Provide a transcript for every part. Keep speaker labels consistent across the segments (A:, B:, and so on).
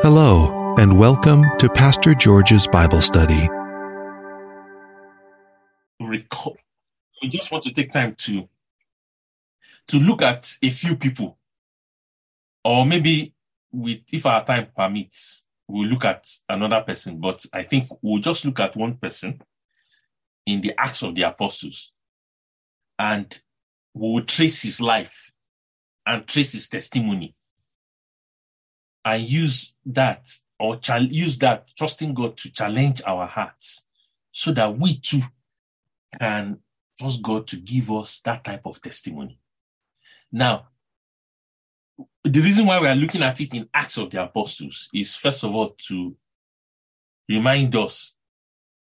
A: Hello, and welcome to Pastor George's Bible Study.
B: We just want to take time to to look at a few people, or maybe with if our time permits, we'll look at another person. But I think we'll just look at one person in the Acts of the Apostles, and we will trace his life and trace his testimony and use that or use that trusting God to challenge our hearts so that we too can trust God to give us that type of testimony. Now, the reason why we are looking at it in Acts of the Apostles is first of all to remind us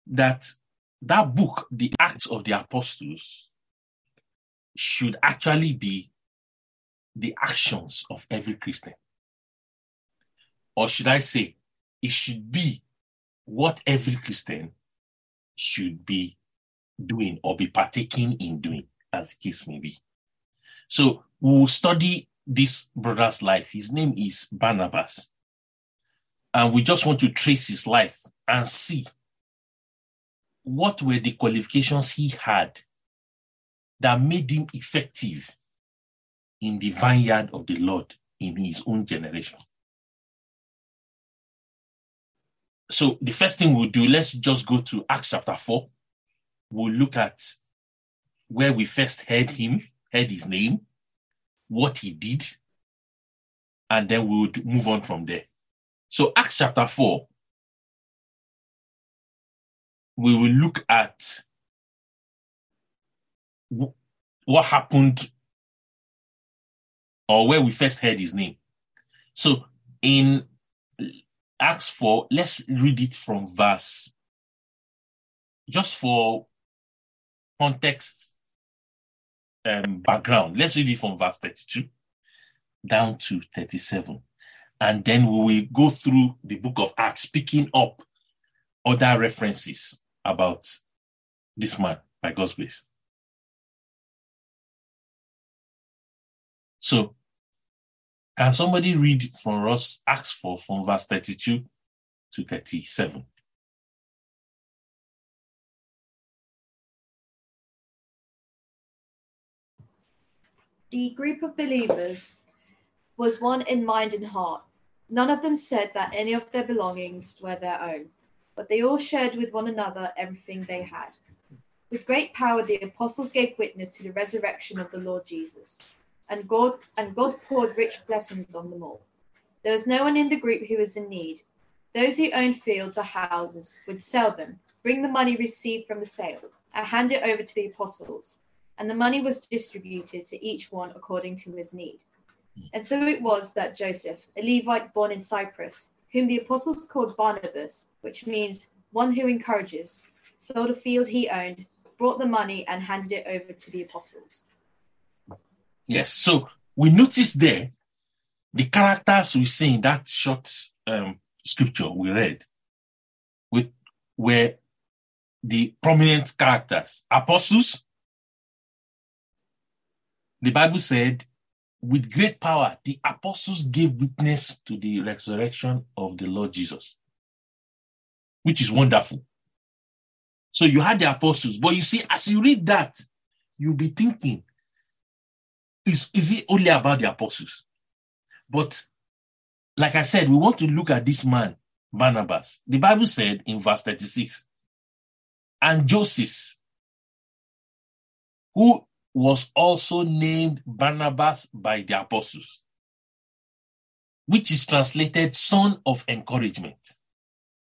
B: that that book, the Acts of the Apostles, should actually be the actions of every Christian. Or should I say, it should be what every Christian should be doing or be partaking in doing, as the case may be. So we'll study this brother's life. His name is Barnabas. And we just want to trace his life and see what were the qualifications he had that made him effective in the vineyard of the Lord in his own generation. So the first thing we'll do, let's just go to Acts chapter 4. We'll look at where we first heard him, heard his name, what he did, and then we would move on from there. So Acts chapter 4, we will look at what happened or where we first heard his name. So in Acts 4, let's read it from verse, just for context um, background. Let's read it from verse 32 down to 37. And then we will go through the book of Acts, picking up other references about this man by God's grace. So, can somebody read for us Acts 4 from verse 32 to 37?
C: The group of believers was one in mind and heart. None of them said that any of their belongings were their own, but they all shared with one another everything they had. With great power, the apostles gave witness to the resurrection of the Lord Jesus, and God and God poured rich blessings on them all. There was no one in the group who was in need. Those who owned fields or houses would sell them, bring the money received from the sale, and hand it over to the apostles and the money was distributed to each one according to his need. And so it was that Joseph, a Levite born in Cyprus, whom the apostles called Barnabas, which means one who encourages, sold a field he owned, brought the money, and handed it over to the apostles.
B: Yes, so we notice there the characters we see in that short um, scripture we read with were the prominent characters apostles the Bible said, with great power, the apostles gave witness to the resurrection of the Lord Jesus, which is wonderful. So you had the apostles, but you see, as you read that, you'll be thinking, is, is it only about the apostles? But like I said, we want to look at this man, Barnabas. The Bible said in verse 36, and Joseph, who was also named Barnabas by the apostles, which is translated son of encouragement,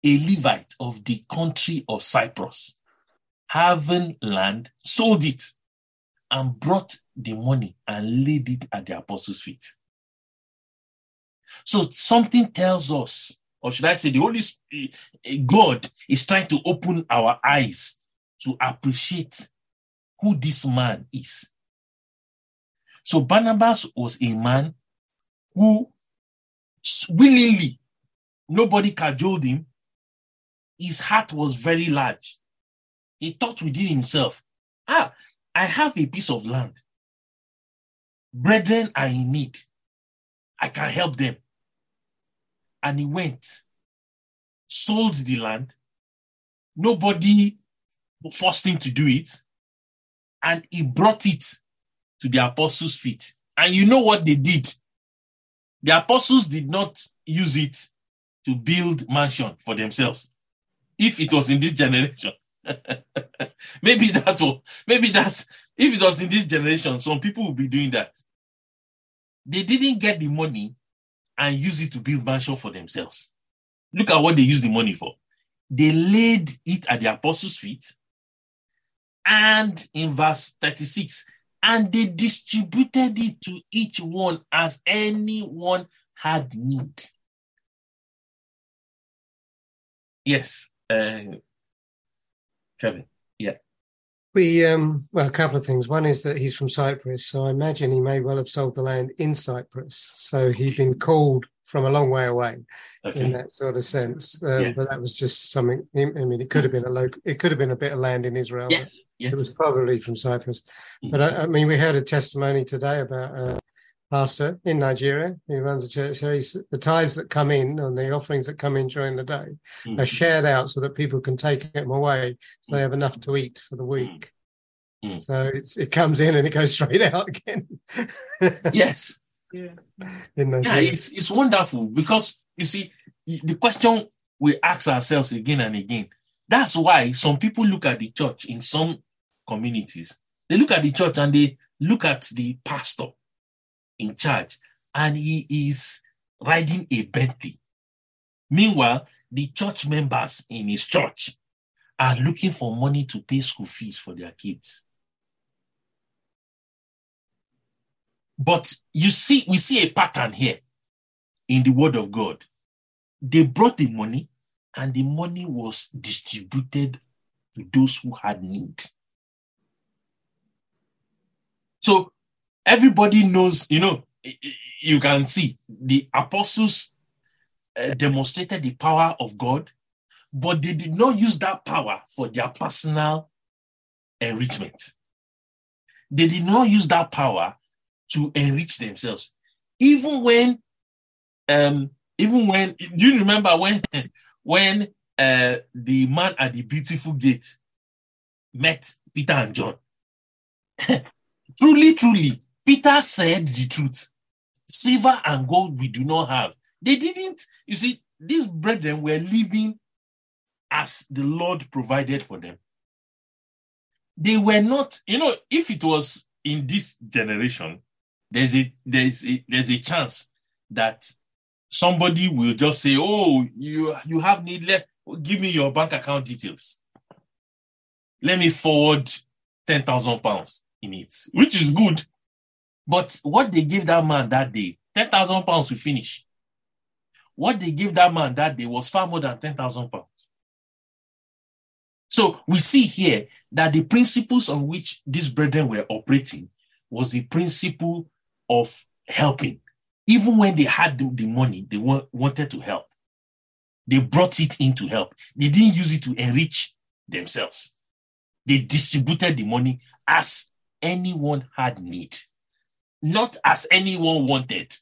B: a Levite of the country of Cyprus, having land, sold it, and brought the money and laid it at the apostles' feet. So something tells us, or should I say, the Holy Spirit, God is trying to open our eyes to appreciate who this man is. So Barnabas was a man who willingly, nobody cajoled him. His heart was very large. He thought within himself, ah, I have a piece of land. Brethren are in need. I can help them. and he went, sold the land. Nobody forced him to do it. And he brought it to the apostles' feet. And you know what they did? The apostles did not use it to build mansion for themselves. If it was in this generation, maybe that's what, maybe that's, if it was in this generation, some people will be doing that. They didn't get the money and use it to build mansion for themselves. Look at what they used the money for. They laid it at the apostles' feet. And in verse 36, and they distributed it to each one as anyone had need. Yes, uh, Kevin.
D: We um well a couple of things. One is that he's from Cyprus, so I imagine he may well have sold the land in Cyprus. So he'd been called from a long way away
B: Okay.
D: in that sort of sense. Um,
B: Yes.
D: But that was just something. I mean, it could have been a local. It could have been a bit of land in Israel.
B: Yes. Yes.
D: It was probably from Cyprus.
B: Mm.
D: But I, I mean, we heard a testimony today about a pastor in Nigeria who runs a church. So he's, the tithes that come in and the offerings that come in during the day
B: Mm.
D: are shared out so that people can take them away so they have enough to eat for the week.
B: Mm.
D: So it's, it comes in and it goes straight out again.
B: Yes.
D: in
B: Yeah, it's it's wonderful because you see the question we ask ourselves again and again. That's why some people look at the church in some communities. They look at the church and they look at the pastor in charge, and he is riding a Bentley. Meanwhile, the church members in his church are looking for money to pay school fees for their kids. But you see, we see a pattern here in the word of God. They brought the money, and the money was distributed to those who had need. So everybody knows, you know, you can see the apostles uh, demonstrated the power of God, but they did not use that power for their personal enrichment. They did not use that power to enrich themselves. Even when, um, even when, do you remember when, when uh, the man at the beautiful gate met Peter and John? truly, truly, Peter said the truth. Silver and gold we do not have. They didn't, you see, these brethren were living as the Lord provided for them. They were not, you know, if it was in this generation, there's a there's a there's a chance that somebody will just say, "Oh, you you have need. Let give me your bank account details. Let me forward ten thousand pounds in it," which is good. But what they gave that man that day, ten thousand pounds will finish. What they gave that man that day was far more than ten thousand pounds. So we see here that the principles on which these brethren were operating was the principle of helping. Even when they had the, money, they wa- wanted to help. They brought it in to help. They didn't use it to enrich themselves. They distributed the money as anyone had need, not as anyone wanted.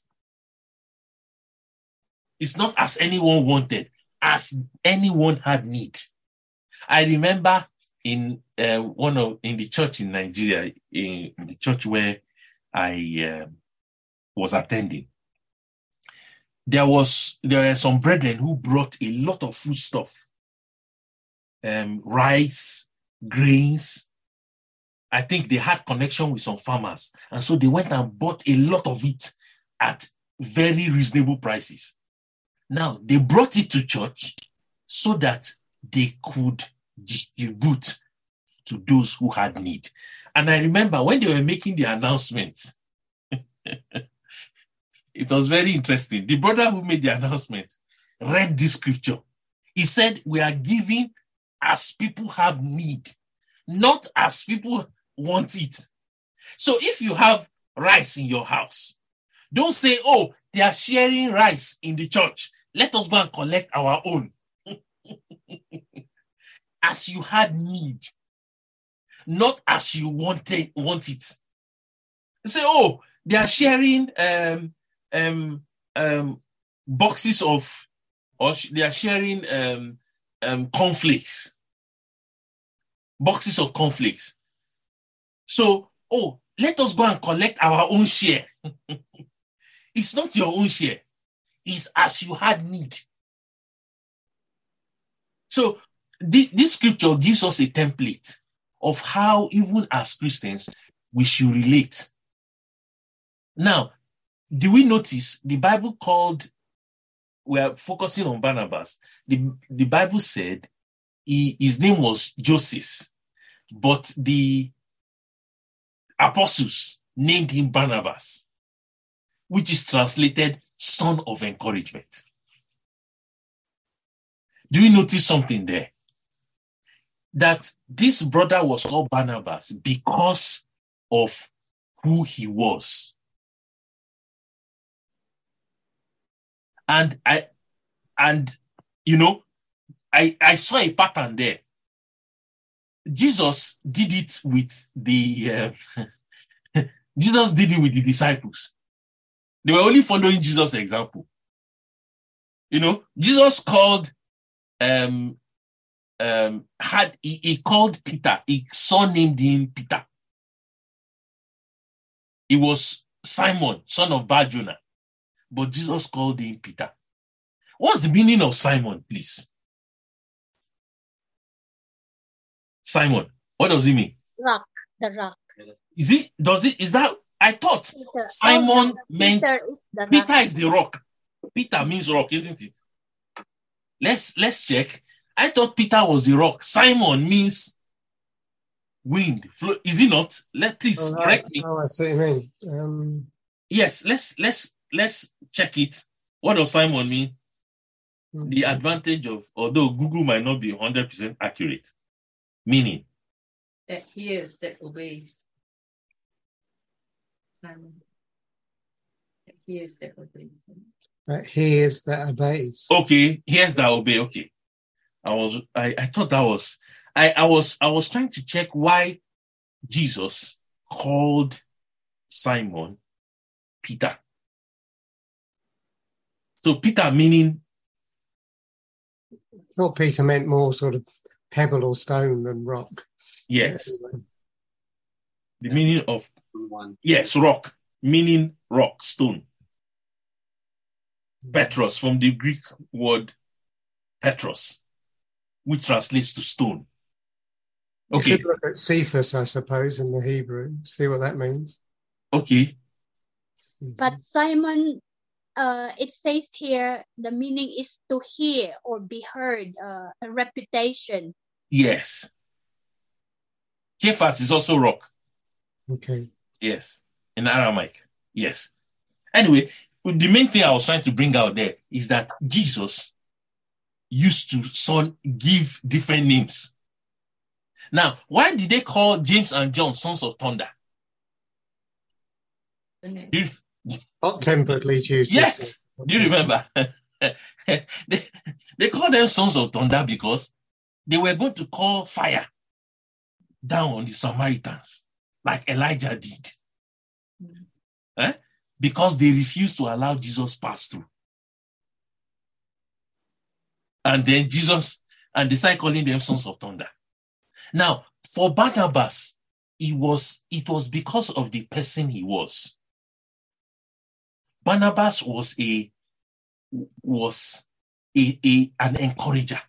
B: It's not as anyone wanted, as anyone had need. I remember in uh, one of in the church in Nigeria, in the church where I um was attending, there was there were some brethren who brought a lot of food stuff, um, rice, grains. I think they had connection with some farmers, and so they went and bought a lot of it at very reasonable prices. Now they brought it to church so that they could distribute to those who had need. And I remember when they were making the announcement, it was very interesting. The brother who made the announcement read this scripture. He said, We are giving as people have need, not as people want it. So if you have rice in your house, don't say, Oh, they are sharing rice in the church. Let us go and collect our own. as you had need, not as you wanted want it. Say, oh, they are sharing um, um, um, boxes of or they are sharing um, um, conflicts, boxes of conflicts. So, oh, let us go and collect our own share. it's not your own share, it's as you had need. So, the, this scripture gives us a template of how, even as Christians, we should relate. Now, do we notice the Bible called, we're focusing on Barnabas. The, the Bible said he, his name was Joseph, but the apostles named him Barnabas, which is translated son of encouragement. Do you notice something there? That this brother was called Barnabas because of who he was. And I, and you know, I, I saw a pattern there. Jesus did it with the, uh, Jesus did it with the disciples. They were only following Jesus' example. You know, Jesus called, um, um, had, he, he called Peter, he surnamed him Peter. He was Simon, son of Barjona, but Jesus called him Peter. What's the meaning of Simon, please? Simon, what does it mean?
E: Rock, the rock.
B: Is it, does it, is that, I thought
E: Peter.
B: Simon
E: Oh,
B: meant
E: Peter is the rock.
B: Peter is the rock. Peter means rock, isn't it? Let's let's check. I thought Peter was the rock. Simon means wind. Flow. Is it not? Let please
D: Oh,
B: correct me.
D: Oh, I see what you mean. Um,
B: Yes, let's let's let's check it. What does Simon mean? The advantage of although Google might not be 100% accurate. Meaning,
F: that hears, that obeys. Simon. That hears, that obeys.
D: that hears, that obeys.
B: okay, here's that obey. Okay. I was I, I thought that was I, I was I was trying to check why Jesus called Simon Peter. So Peter meaning
D: I thought Peter meant more sort of pebble or stone than rock.
B: yes,
D: Anyway,
B: the meaning of
G: One.
B: yes, rock, meaning rock, stone. Mm. Petros from the Greek word Petros, which translates to stone.
D: You
B: Okay,
D: could look at Cephas, I suppose, in the Hebrew. See what that means.
B: okay,
E: But Simon, uh, it says here the meaning is to hear or be heard, uh, a reputation.
B: yes. Kephas is also rock.
D: Okay.
B: Yes, in Aramaic. Yes. Anyway, the main thing I was trying to bring out there is that Jesus used to son give different names. Now, why did they call James and John sons of thunder? Do you,
D: Hot temperedly choose.
B: yes. Do you remember? they, they called them sons of thunder because they were going to call fire down on the Samaritans, like Elijah did. Eh? Because they refused to allow Jesus pass through. And then Jesus, and they started calling them sons of thunder. Now, for Barnabas, it was, it was because of the person he was. Barnabas was a was a, a an encourager.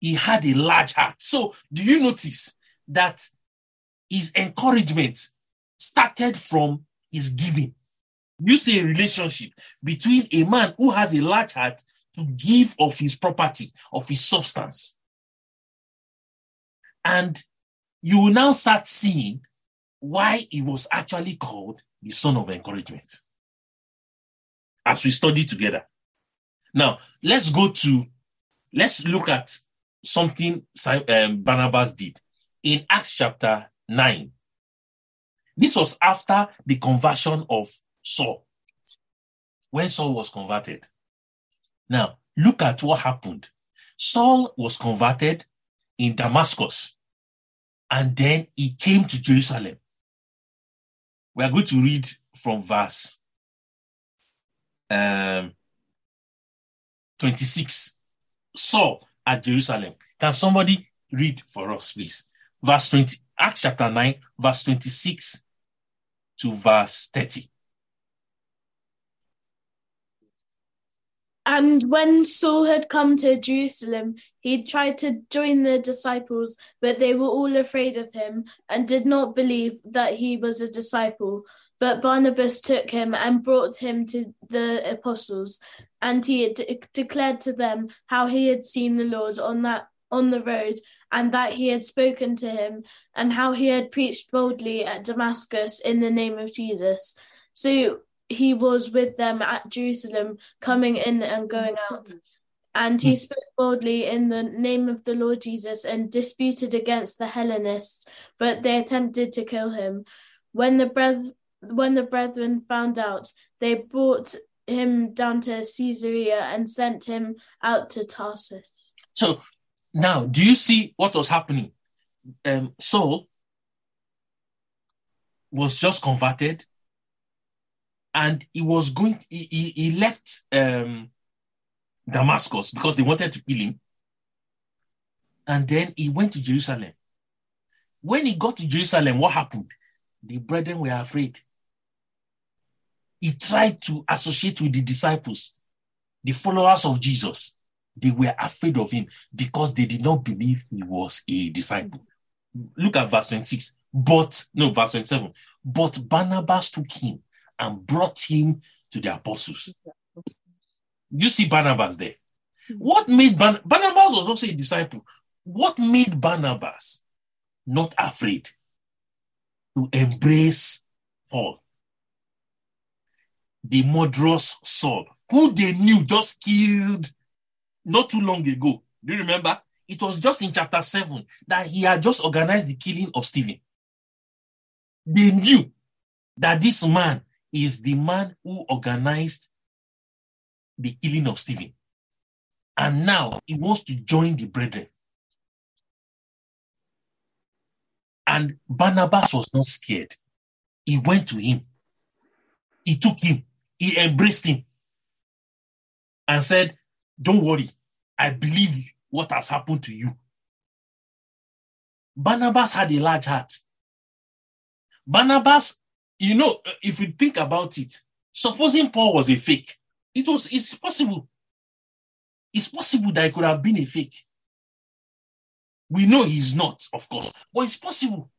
B: He had a large heart. So, do you notice that his encouragement started from his giving? You see a relationship between a man who has a large heart to give of his property, of his substance. And you will now start seeing why he was actually called the son of encouragement as we study together. Now, let's go to, let's look at something um, Barnabas did in Acts chapter 9. This was after the conversion of Saul, when Saul was converted. Now, look at what happened. Saul was converted in Damascus, and then he came to Jerusalem. We are going to read from verse um, 26. Saul at Jerusalem. Can somebody read for us, please? Verse 20, Acts chapter 9, verse 26 to verse 30.
G: And when Saul had come to Jerusalem, he tried to join the disciples, but they were all afraid of him and did not believe that he was a disciple. But Barnabas took him and brought him to the apostles, and he de- declared to them how he had seen the Lord on that on the road, and that he had spoken to him, and how he had preached boldly at Damascus in the name of Jesus. So he was with them at Jerusalem, coming in and going out. And he spoke boldly in the name of the Lord Jesus and disputed against the Hellenists, but they attempted to kill him. When the breth- when the brethren found out, they brought him down to Caesarea and sent him out to Tarsus.
B: So now, do you see what was happening? Um, Saul was just converted and he was going, he, he, he left um, Damascus because they wanted to kill him. And then he went to Jerusalem. When he got to Jerusalem, what happened? The brethren were afraid. He tried to associate with the disciples, the followers of Jesus. They were afraid of him because they did not believe he was a disciple. Look at verse 26. But, no, verse 27. But Barnabas took him and brought him to the apostles. You see Barnabas there. Hmm. What made Barn- Barnabas was also a disciple. What made Barnabas not afraid to embrace Paul? The murderous Saul, who they knew just killed not too long ago. Do you remember? It was just in chapter 7 that he had just organized the killing of Stephen. They knew that this man is the man who organized the killing of Stephen. And now he wants to join the brethren. And Barnabas was not scared. He went to him. He took him. He embraced him and said, Don't worry. I believe what has happened to you. Barnabas had a large heart. Barnabas, you know, uh, if you think about it, supposing Paul was a fake, it was it's possible. It's possible that he could have been a fake. We know he's not, of course, but it's possible.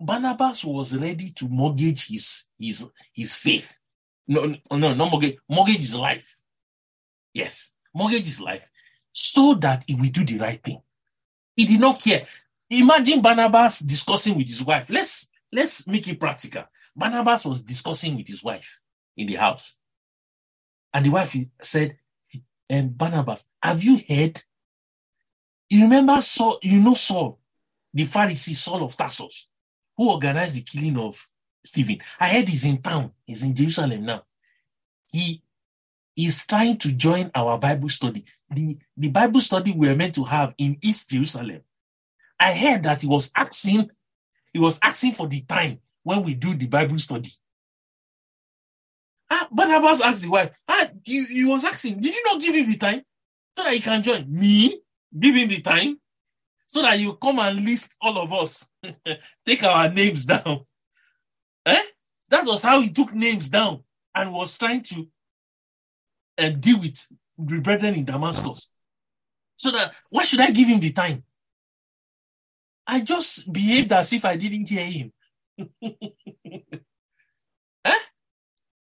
B: Barnabas was ready to mortgage his his his faith. No, no, no, mortgage. Mortgage his life. Yes, mortgage his life so that he will do the right thing. He did not care. Imagine Barnabas discussing with his wife. Let's let's make it practical. Barnabas was discussing with his wife in the house. And the wife said, um, Barnabas, have you heard? You remember Saul, you know Saul, the Pharisee, Saul of Tarsus, who organized the killing of Stephen. I heard he's in town, he's in Jerusalem now. He is trying to join our Bible study. The, the Bible study we are meant to have in East Jerusalem. I heard that he was asking, he was asking for the time when we do the Bible study. Ah, Barnabas asked the wife, ah, he, he was asking, did you not give him the time so that he can join me? Give him the time so that you come and list all of us, take our names down. Eh? That was how he took names down and was trying to uh, deal with the brethren in Damascus. So that why should I give him the time? I just behaved as if I didn't hear him. eh?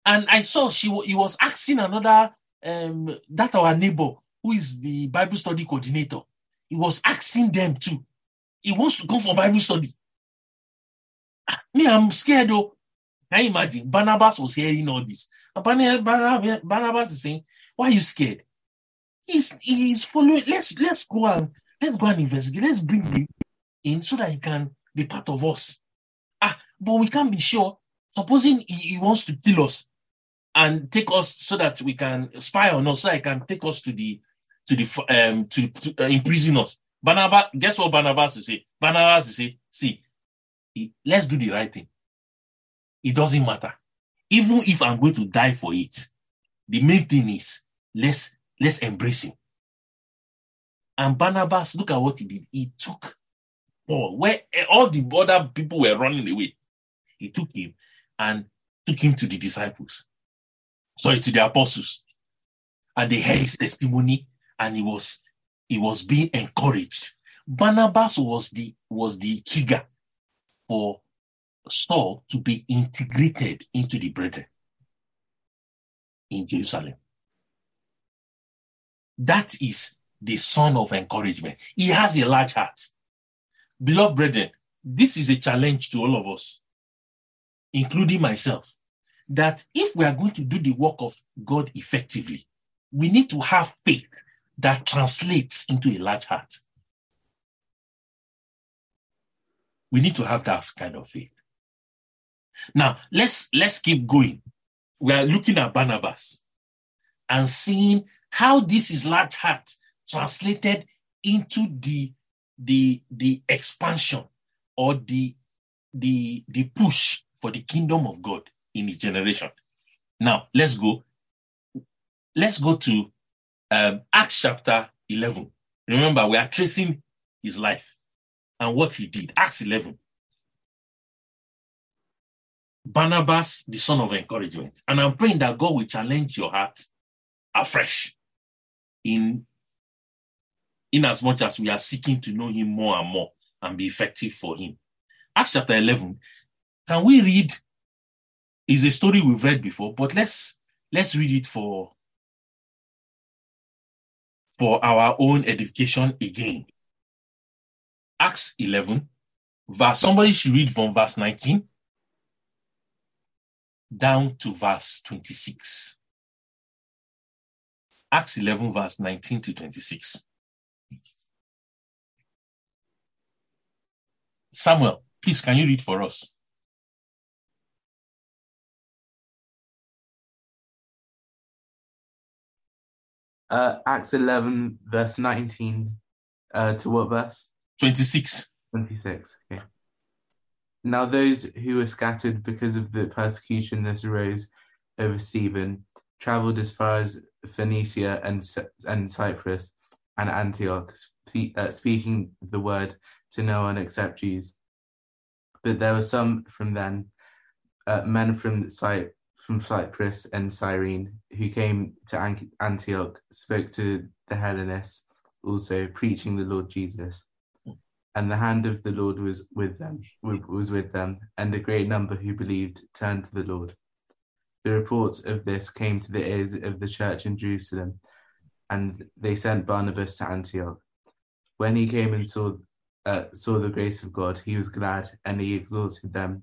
B: And I saw she he was asking another um that our neighbor who is the Bible study coordinator. He was asking them too. He wants to go for Bible study. Ah, Me, I'm scared though. Can you imagine? Barnabas was hearing all this. Barnabas, Barnabas is saying, Why are you scared? He's he's following. Let's let's go and let's go and investigate. Let's bring him in so that he can be part of us. But we can't be sure. Supposing he, he wants to kill us and take us so that we can spy on us, so he can take us to the to the um to, to uh, imprison us. Barnabas, guess what Barnabas will say? Barnabas will say, see, let's do the right thing. It doesn't matter. Even if I'm going to die for it, the main thing is let's let's embrace him. And Barnabas, look at what he did. He took Paul, where all the other people were running away. He took him and took him to the disciples. Sorry, to the apostles. And they heard his testimony and he was he was being encouraged. Barnabas was the was the trigger for Saul to be integrated into the brethren in Jerusalem. That is the son of encouragement. He has a large heart. Beloved brethren, this is a challenge to all of us, including myself, that if we are going to do the work of God effectively, we need to have faith that translates into a large heart. We need to have that kind of faith. Now, let's let's keep going. We are looking at Barnabas and seeing how this is large heart translated into the the the expansion or the the the push for the kingdom of God in his generation. Now let's go. Let's go to um, Acts chapter 11. Remember, we are tracing his life and what he did. Acts 11. Barnabas, the son of encouragement. And I'm praying that God will challenge your heart afresh in in as much as we are seeking to know him more and more and be effective for him. Acts chapter 11. Can we read? Is a story we've read before, but let's let's read it for for our own edification again. Acts 11, verse, somebody should read from verse 19 down to verse 26. Acts 11, verse 19 to 26. Samuel, please, can you read for us?
H: Uh, Acts 11, verse 19 uh, to what verse?
B: 26.
H: 26. Okay. Now, those who were scattered because of the persecution that arose over Stephen traveled as far as Phoenicia and, and Cyprus and Antioch, spe- uh, speaking the word to no one except Jews. But there were some from then, uh, men from Cy- from Cyprus and Cyrene, who came to Antioch, spoke to the Hellenists, also preaching the Lord Jesus. And the hand of the Lord was with them, was with them, and a great number who believed turned to the Lord. The report of this came to the ears of the church in Jerusalem, and they sent Barnabas to Antioch. When he came and saw uh, saw the grace of God, he was glad, and he exhorted them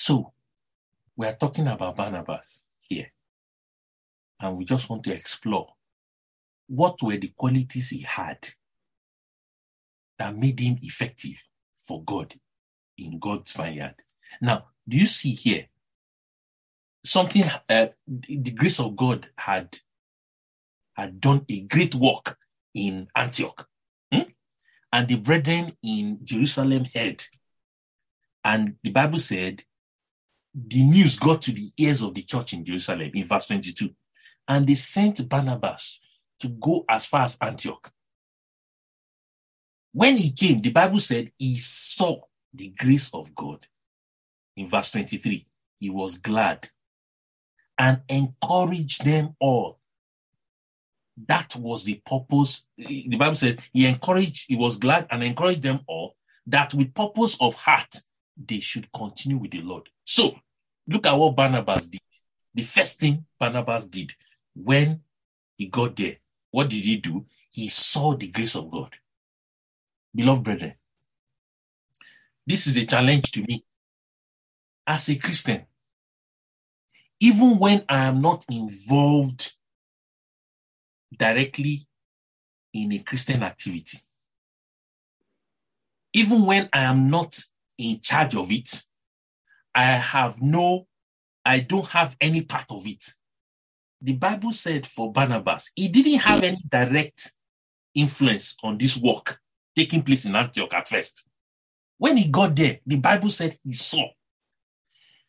B: So, we are talking about Barnabas here. And we just want to explore what were the qualities he had that made him effective for God in God's vineyard. Now, do you see here something? Uh, the grace of God had had done a great work in Antioch, hmm? and the brethren in Jerusalem heard, and the Bible said the news got to the ears of the church in Jerusalem in verse 22. And they sent Barnabas to go as far as Antioch. When he came, the Bible said he saw the grace of God. In verse 23, he was glad and encouraged them all. That was the purpose. The Bible said he encouraged, he was glad and encouraged them all that with purpose of heart they should continue with the Lord. So look at what Barnabas did. The first thing Barnabas did when he got there, what did he do? He saw the grace of God. Beloved brethren, this is a challenge to me as a Christian. Even when I am not involved directly in a Christian activity. Even when I am not in charge of it, I have no, I don't have any part of it. The Bible said for Barnabas, he didn't have any direct influence on this work taking place in Antioch at first. When he got there, the Bible said he saw.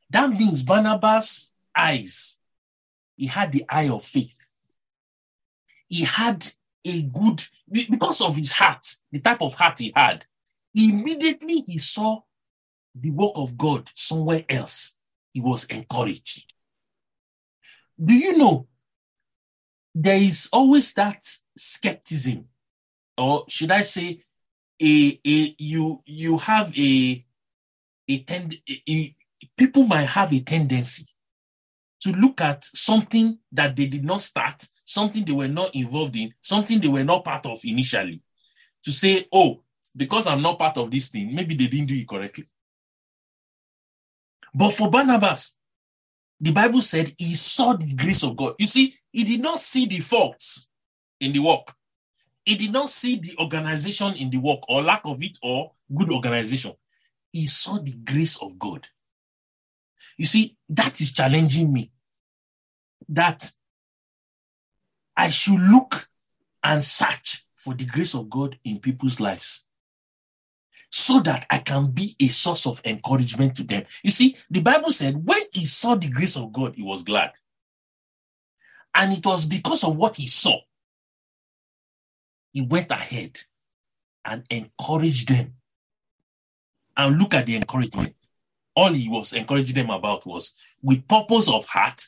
B: That means Barnabas' eyes, he had the eye of faith. He had a good, because of his heart, the type of heart he had, immediately he saw the work of God somewhere else. He was encouraged. Do you know there is always that skepticism, or should I say, a, a you you have a a, tend, a, people might have a tendency to look at something that they did not start, something they were not involved in, something they were not part of initially, to say, oh, because I'm not part of this thing, maybe they didn't do it correctly. But for Barnabas, the Bible said he saw the grace of God. You see, he did not see the faults in the work. He did not see the organization in the work or lack of it or good organization. He saw the grace of God. You see, that is challenging me. That I should look and search for the grace of God in people's lives so that I can be a source of encouragement to them. You see, the Bible said when he saw the grace of God, he was glad. And it was because of what he saw. He went ahead and encouraged them. And look at the encouragement. All he was encouraging them about was with purpose of heart,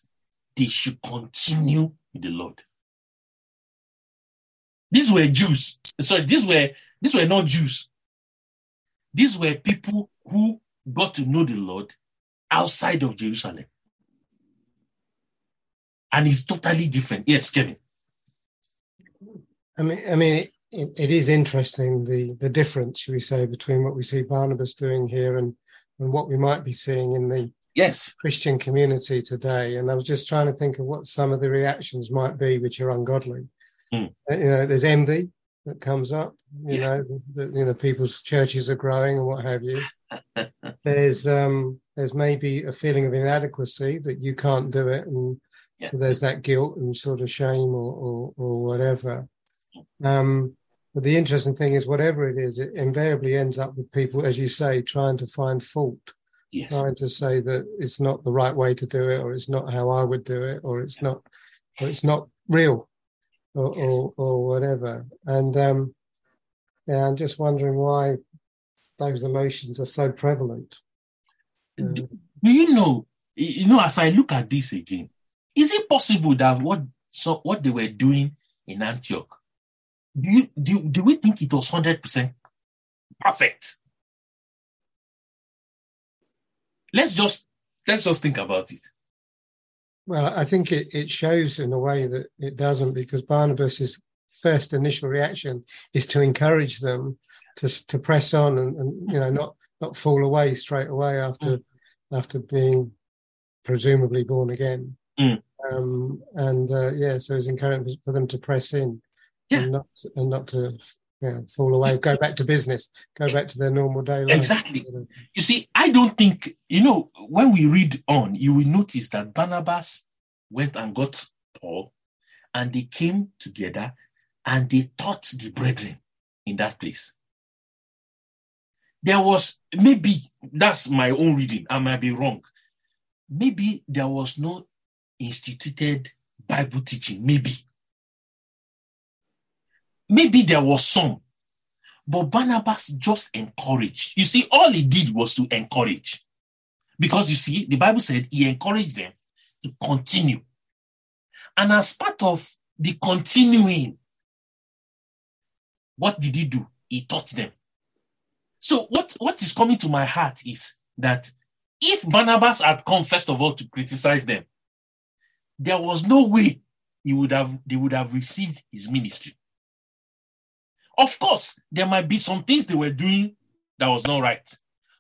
B: they should continue with the Lord. These were Jews. Sorry, these were these were not Jews. These were people who got to know the Lord outside of Jerusalem. And it's totally different. Yes, Kevin.
D: I mean, I mean, it, it is interesting the the difference, should we say, between what we see Barnabas doing here and and what we might be seeing in the
B: yes
D: Christian community today. And I was just trying to think of what some of the reactions might be, which are ungodly.
B: Mm.
D: You know, there's envy that comes up. You
B: Yeah.
D: know, that you know people's churches are growing and what have you. there's um there's maybe a feeling of inadequacy that you can't do it, and
B: Yeah.
D: so there's that guilt and sort of shame or or, or whatever. Um, but the interesting thing is, whatever it is, it invariably ends up with people, as you say, trying to find fault,
B: Yes.
D: trying to say that it's not the right way to do it, or it's not how I would do it, or it's not, or it's not real, or
B: Yes.
D: or, or whatever. And um, yeah, I'm just wondering why those emotions are so prevalent. Uh,
B: Do do you know, you know, as I look at this again, is it possible that what so what they were doing in Antioch, do you do, do we think it was hundred percent perfect? Let's just let's just think about it.
D: Well, I think it, it shows in a way that it doesn't because Barnabas's first initial reaction is to encourage them to to press on and, and you know not not fall away straight away after after being presumably born again.
B: Mm.
D: Um, and uh, yeah, so it's encouraging for them to press in
B: Yeah.
D: and not and not to yeah, fall away, go back to business, go back to their normal day life.
B: Exactly.
D: You.
B: See, I don't think, you know, when we read on, you will notice that Barnabas went and got Paul and they came together and they taught the brethren in that place. There was maybe, that's my own reading, I might be wrong. Maybe there was no instituted Bible teaching, maybe. Maybe there was some, but Barnabas just encouraged. You see, all he did was to encourage. Because you see, the Bible said he encouraged them to continue. And as part of the continuing, what did he do? He taught them. So what, what is coming to my heart is that if Barnabas had come first of all to criticize them, there was no way he would have they would have received his ministry. Of course, there might be some things they were doing that was not right.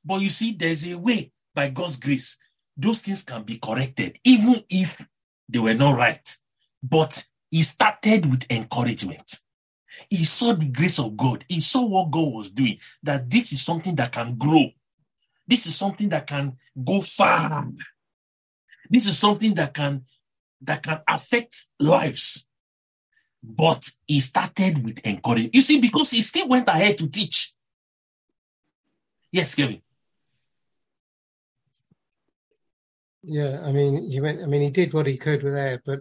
B: But you see, there's a way by God's grace, those things can be corrected, even if they were not right. But he started with encouragement. He saw the grace of God. He saw what God was doing, that this is something that can grow. This is something that can go far. This is something that can that can affect lives. But he started with encouragement. You see, because he still went ahead to teach. Yes, Kevin.
D: Yeah, I mean, he went. I mean, he did what he could with there, but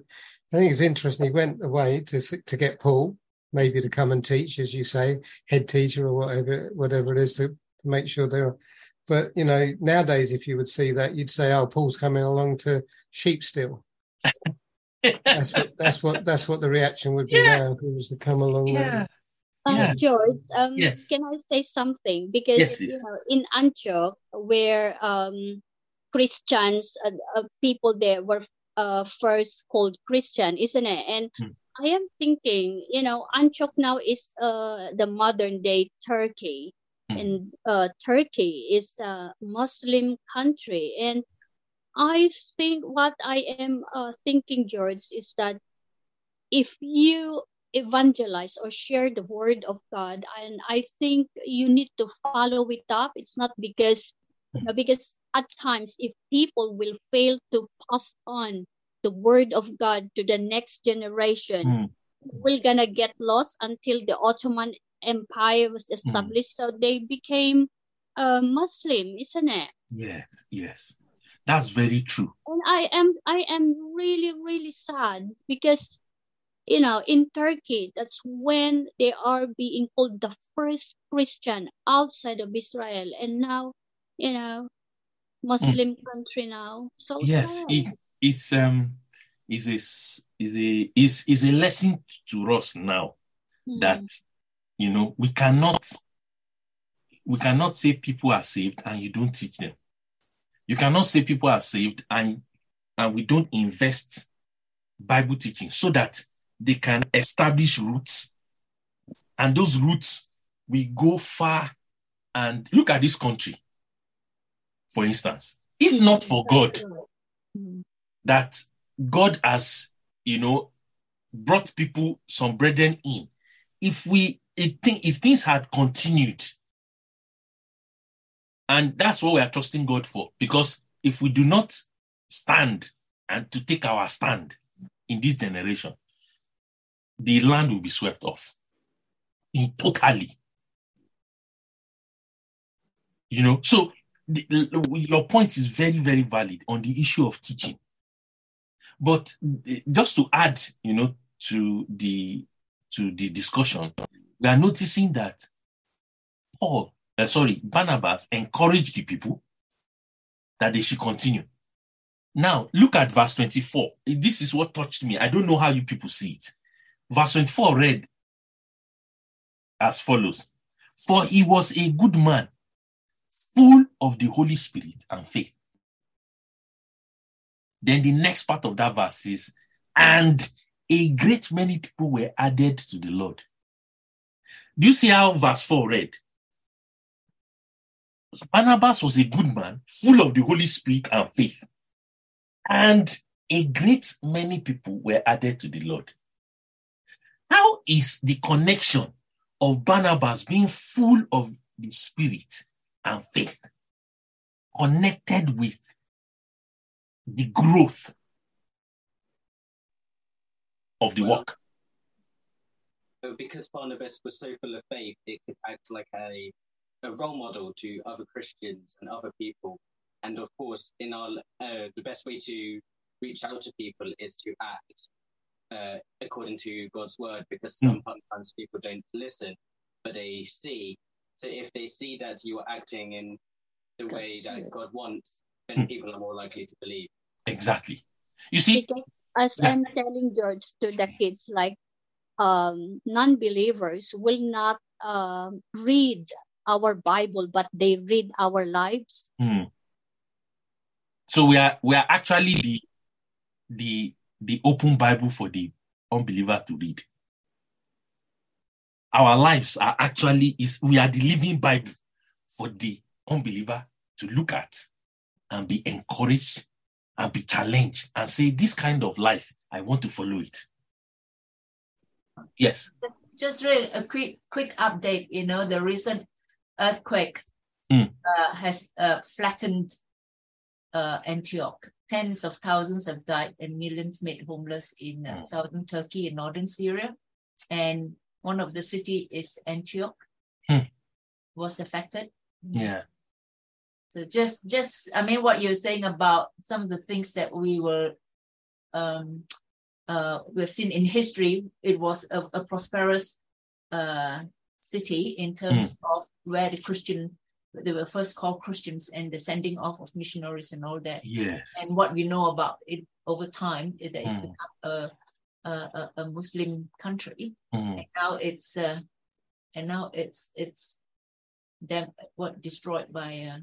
D: I think it's interesting. He went away to to get Paul, maybe to come and teach, as you say, head teacher or whatever, whatever it is, to, make sure they're. But you know, nowadays, if you would see that, you'd say, "Oh, Paul's coming along to sheep steal." that's what that's what that's what the reaction would be
B: Yeah.
D: now if he was to come along.
B: Yeah.
D: there.
E: Uh,
B: Yeah.
E: George, um,
B: Yes.
E: can I say something? Because
B: Yes,
E: you know, in Antioch, where um, Christians, uh, uh, people there were uh, first called Christian, isn't it? And
B: Hmm.
E: I am thinking, you know, Antioch now is uh, the modern day Turkey,
B: Hmm.
E: and uh, Turkey is a Muslim country, and I think what I am uh, thinking, George, is that if you evangelize or share the word of God, and I think you need to follow it up. It's not because, because at times if people will fail to pass on the word of God to the next generation,
B: Mm.
E: we're gonna get lost until the Ottoman Empire was established. So they became uh, Muslim, isn't it?
B: Yes, yes. That's very true.
E: and I am I am really really sad because you know in Turkey that's when they are being called the first Christian outside of Israel and now you know Muslim country now so
B: Yes,
E: sad.
B: it, it's um is a is a is is a lesson to us now
E: Hmm.
B: that you know we cannot we cannot say people are saved and you don't teach them. You cannot say people are saved and and we don't invest Bible teaching so that they can establish roots. And those roots we go far and look at this country. For instance, if not for God,
E: Hmm.
B: that God has, you know, brought people, some brethren in. If we, if, if things had continued, and that's what we are trusting God for, because if we do not stand and to take our stand in this generation, the land will be swept off in totally. You know, so the, your point is very, very valid on the issue of teaching. But just to add, you know, to the to the discussion, we are noticing that Paul, uh, sorry, Barnabas encouraged the people that they should continue. Now, look at verse 24. This is what touched me. I don't know how you people see it. Verse 24 read as follows For he was a good man, full of the Holy Spirit and faith. Then the next part of that verse is, and a great many people were added to the Lord. Do you see how verse 4 read? Barnabas was a good man, full of the Holy Spirit and faith. And a great many people were added to the Lord. How is the connection of Barnabas being full of the Spirit and faith connected with the growth of the work?
I: Because Barnabas was so full of faith, it could act like a, a role model to other Christians and other people. And of course, in our uh, the best way to reach out to people is to act uh, according to God's word, because
B: Mm.
I: sometimes people don't listen, but they see. So if they see that you are acting in the way that God wants, then
B: Mm.
I: people are more likely to believe.
B: Exactly. You see,
E: because as
B: Yeah.
E: I'm telling George to the kids, like um, non-believers will not um, read our Bible, but they read our lives.
B: Hmm. So we are we are actually the the the open Bible for the unbeliever to read. Our lives are actually is we are the living Bible for the unbeliever to look at and be encouraged and be challenged and say, This kind of life, I want to follow it. Yes.
F: Just really a quick quick update. You know, the recent earthquake
B: Mm.
F: uh, has uh, flattened uh, Antioch. Tens of thousands have died and millions made homeless in uh,
B: Mm.
F: southern Turkey and northern Syria. And one of the city is Antioch.
B: Hmm.
F: Was affected.
B: Yeah.
F: So just just I mean what you're saying about some of the things that we were um uh we've seen in history, it was a, a prosperous uh city in terms of where the Christian they were first called Christians and the sending off of missionaries and all that.
B: Yes.
F: And what we know about it over time is that it's
B: Mm.
F: become a, a a- Muslim country
B: Mm.
F: and now it's uh and now it's it's them what destroyed by an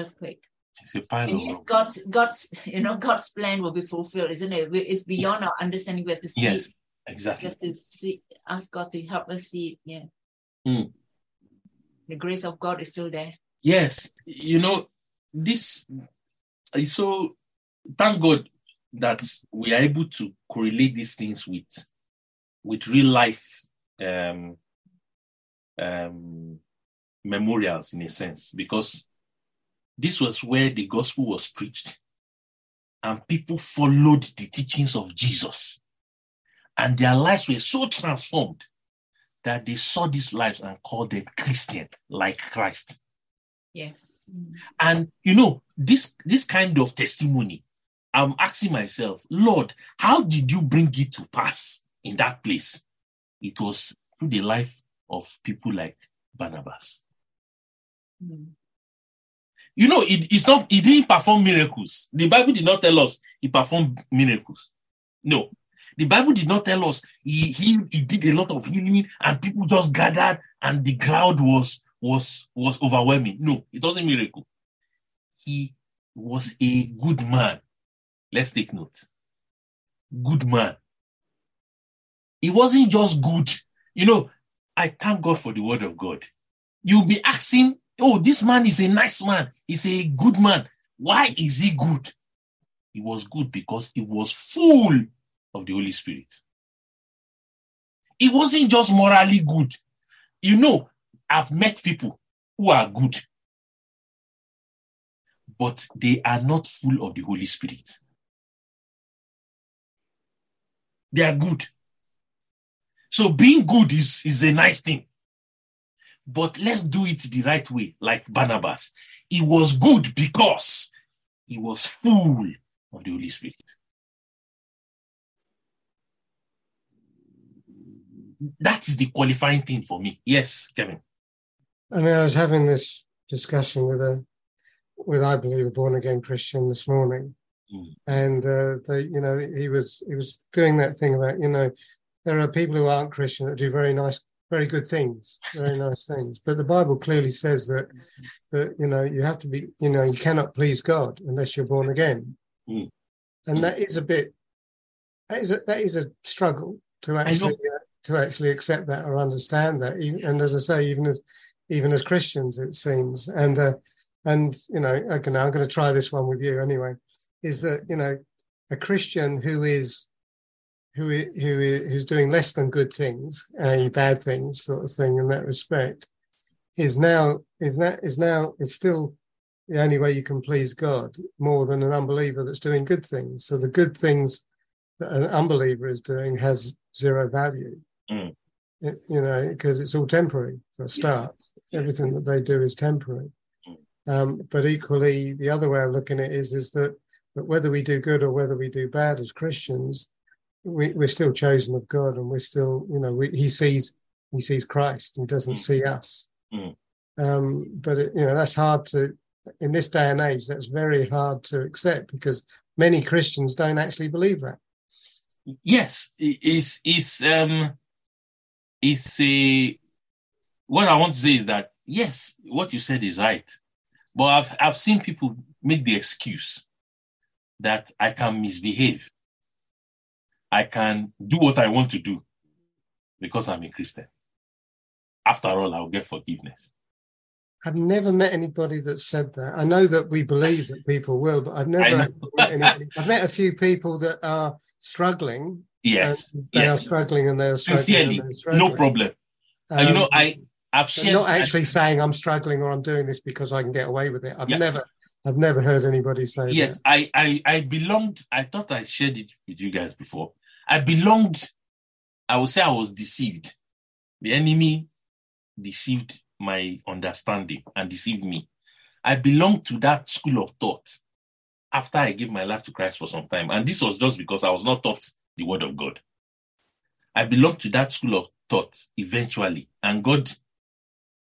F: earthquake
B: It's a pile
F: and yet god's god's you know god's plan will be fulfilled isn't it it's beyond our understanding we have to see
B: Yes, exactly.
F: have to see ask god to help us see it yeah
B: Mm.
F: the grace of god is still there
B: Yes, you know, this is so thank God that we are able to correlate these things with with real life um, um, memorials in a sense, because this was where the gospel was preached and people followed the teachings of Jesus, and their lives were so transformed that they saw these lives and called them Christian, like Christ.
F: yes.
B: And you know, this this kind of testimony, I'm asking myself, Lord, how did you bring it to pass in that place? It was through the life of people like Barnabas.
F: Mm.
B: You know, it, it's not he didn't perform miracles. The Bible did not tell us he performed miracles. No. The Bible did not tell us he, he, he did a lot of healing and people just gathered and the crowd was was was overwhelming. No, it wasn't miracle. He was a good man. Let's take note. Good man. He wasn't just good. You know, I thank God for the word of God. You'll be asking, oh, this man is a nice man. He's a good man. Why is he good? He was good because he was full of the Holy Spirit. It wasn't just morally good. You know, I've met people who are good, but they are not full of the Holy Spirit. They are good. So being good is, is a nice thing. But let's do it the right way, like Barnabas. He was good because he was full of the Holy Spirit. That is the qualifying thing for me. Yes, Kevin.
D: I mean, I was having this discussion with a, with I believe a born again Christian this morning,
B: Mm.
D: and uh, they, you know, he was he was doing that thing about you know, there are people who aren't Christian that do very nice, very good things, very nice things, but the Bible clearly says that that you know you have to be, you know, you cannot please God unless you're born again,
B: Mm.
D: and that is a bit, that is a, that is a struggle to actually uh, to actually accept that or understand that, and as I say, even as even as Christians, it seems. And, uh, and, you know, okay, now I'm going to try this one with you anyway, is that, you know, a Christian who is, who, who, who's doing less than good things, uh, bad things sort of thing in that respect, is now, is that, is now, is still the only way you can please God more than an unbeliever that's doing good things. So the good things that an unbeliever is doing has zero value.
B: Mm.
D: It- you know, because it's all temporary for a start. Everything that they do is temporary. Um, but equally, the other way of looking at it is, is that, that whether we do good or whether we do bad as Christians, we, we're still chosen of God and we're still, you know, we, he sees, he sees Christ. He doesn't
B: Mm.
D: see us.
B: Mm.
D: Um, but it, you know, that's hard to, in this day and age, that's very hard to accept because many Christians don't actually believe that.
B: Yes, i- it's it's um it's a what I want to say is that yes, what you said is right. But I've I've seen people make the excuse that I can misbehave. I can do what I want to do because I'm a Christian. After all, I'll get forgiveness.
D: I've never met anybody that said that. I know that we believe that people will, but I've never met anybody. I've met a few people that are struggling
B: Yes.
D: and they are
B: yes.
D: struggling and they are struggling.
B: Sincerely,
D: and they're struggling.
B: no problem. And you know,
D: Um,
B: I I've shared
D: not actually saying I'm struggling or I'm doing this because I can get away with it. I've
B: Yeah.
D: never, I've never heard anybody say
B: yes,
D: that.
B: I, I I belonged. I thought I shared it with you guys before. I belonged. I would say I was deceived. The enemy deceived my understanding and deceived me. I belonged to that school of thought after I gave my life to Christ for some time, and this was just because I was not taught the word of God. I belonged to that school of thought eventually, and God,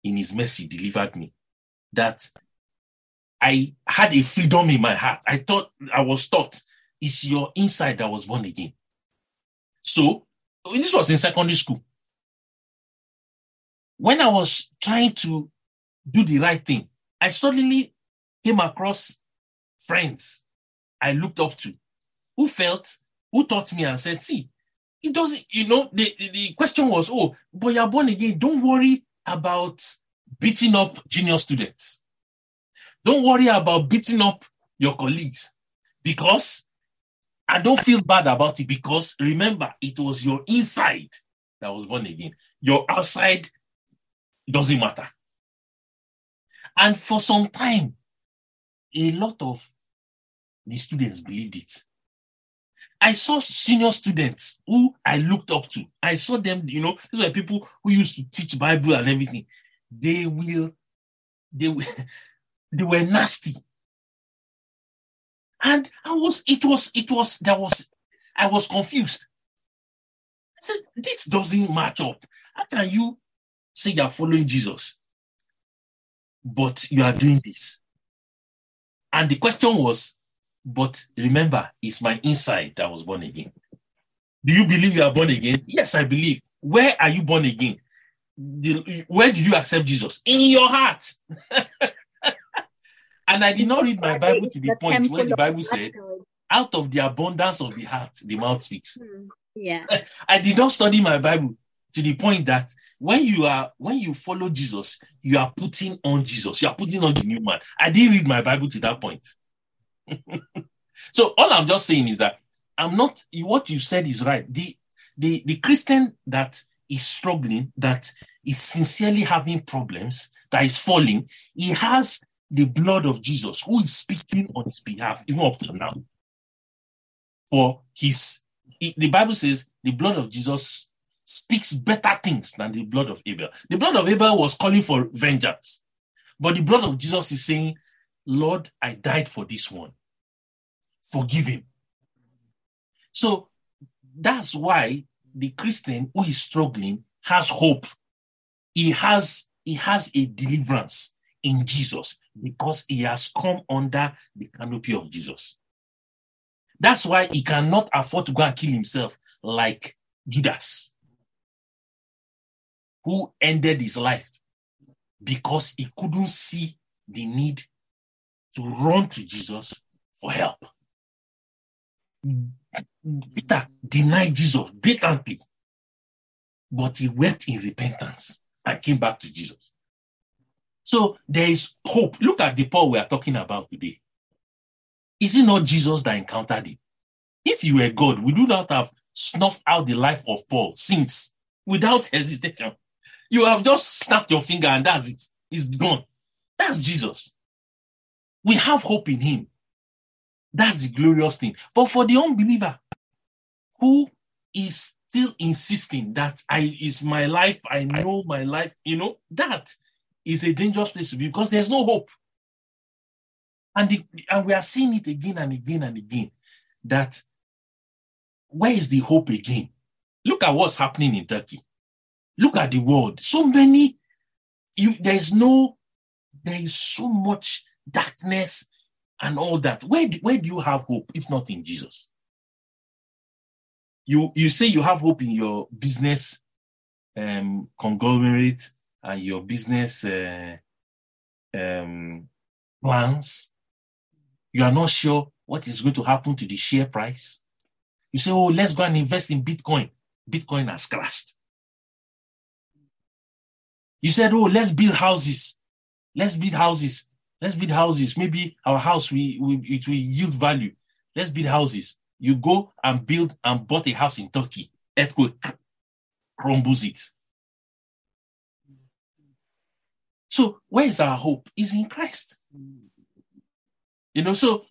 B: in His mercy, delivered me. That I had a freedom in my heart. I thought I was taught it's your inside that was born again. So this was in secondary school. When I was trying to do the right thing, I suddenly came across friends I looked up to who felt, who taught me and said, see, it doesn't, you know, the, the, the question was, oh, but you're born again. Don't worry about beating up junior students. Don't worry about beating up your colleagues because I don't feel bad about it because remember, it was your inside that was born again. Your outside doesn't matter. And for some time, a lot of the students believed it. I saw senior students who I looked up to. I saw them, you know, these were people who used to teach Bible and everything. They will, they they were nasty. And I was, it was, it was, there was, I was confused. I said, this doesn't match up. How can you say you're following Jesus, but you are doing this? And the question was, but remember, it's my inside that was born again. Do you believe you are born again? Yes, I believe. Where are you born again? Where did you accept Jesus? In your heart. and I did not read my Bible to the point where the Bible said, out of the abundance of the heart, the mouth speaks. Hmm.
E: Yeah.
B: I did not study my Bible to the point that when you are when you follow Jesus, you are putting on Jesus. You are putting on the new man. I didn't read my Bible to that point. So all I'm just saying is that I'm not what you said is right. The the the Christian that is struggling, that is sincerely having problems, that is falling, he has the blood of Jesus who is speaking on his behalf, even up till now. For his the Bible says the blood of Jesus speaks better things than the blood of Abel. The blood of Abel was calling for vengeance, but the blood of Jesus is saying, Lord, I died for this one. Forgive him. So that's why the Christian who is struggling has hope. He has he has a deliverance in Jesus because he has come under the canopy of Jesus. That's why he cannot afford to go and kill himself like Judas, who ended his life because he couldn't see the need to run to Jesus for help. Peter denied Jesus blatantly, but he wept in repentance and came back to Jesus. So there is hope. Look at the Paul we are talking about today. Is it not Jesus that encountered him? If you were God, would you not have snuffed out the life of Paul since without hesitation? You have just snapped your finger and that's it. It's gone. That's Jesus. We have hope in him. That's the glorious thing. But for the unbeliever who is still insisting that I is my life, I know my life, you know, that is a dangerous place to be because there's no hope. And, the, and we are seeing it again and again and again that where is the hope again? Look at what's happening in Turkey. Look at the world. So many, you there's no, there is so much darkness and all that. Where do, where do you have hope if not in Jesus? You you say you have hope in your business um, conglomerate and your business uh, um, plans. You are not sure what is going to happen to the share price. You say, "Oh, let's go and invest in Bitcoin." Bitcoin has crashed. You said, "Oh, let's build houses. Let's build houses. Let's build houses. Maybe our house we, we it will yield value. Let's build houses." You go and build and bought a house in Turkey, earthquake crumbles it. So where is our hope? Is in Christ. You know, so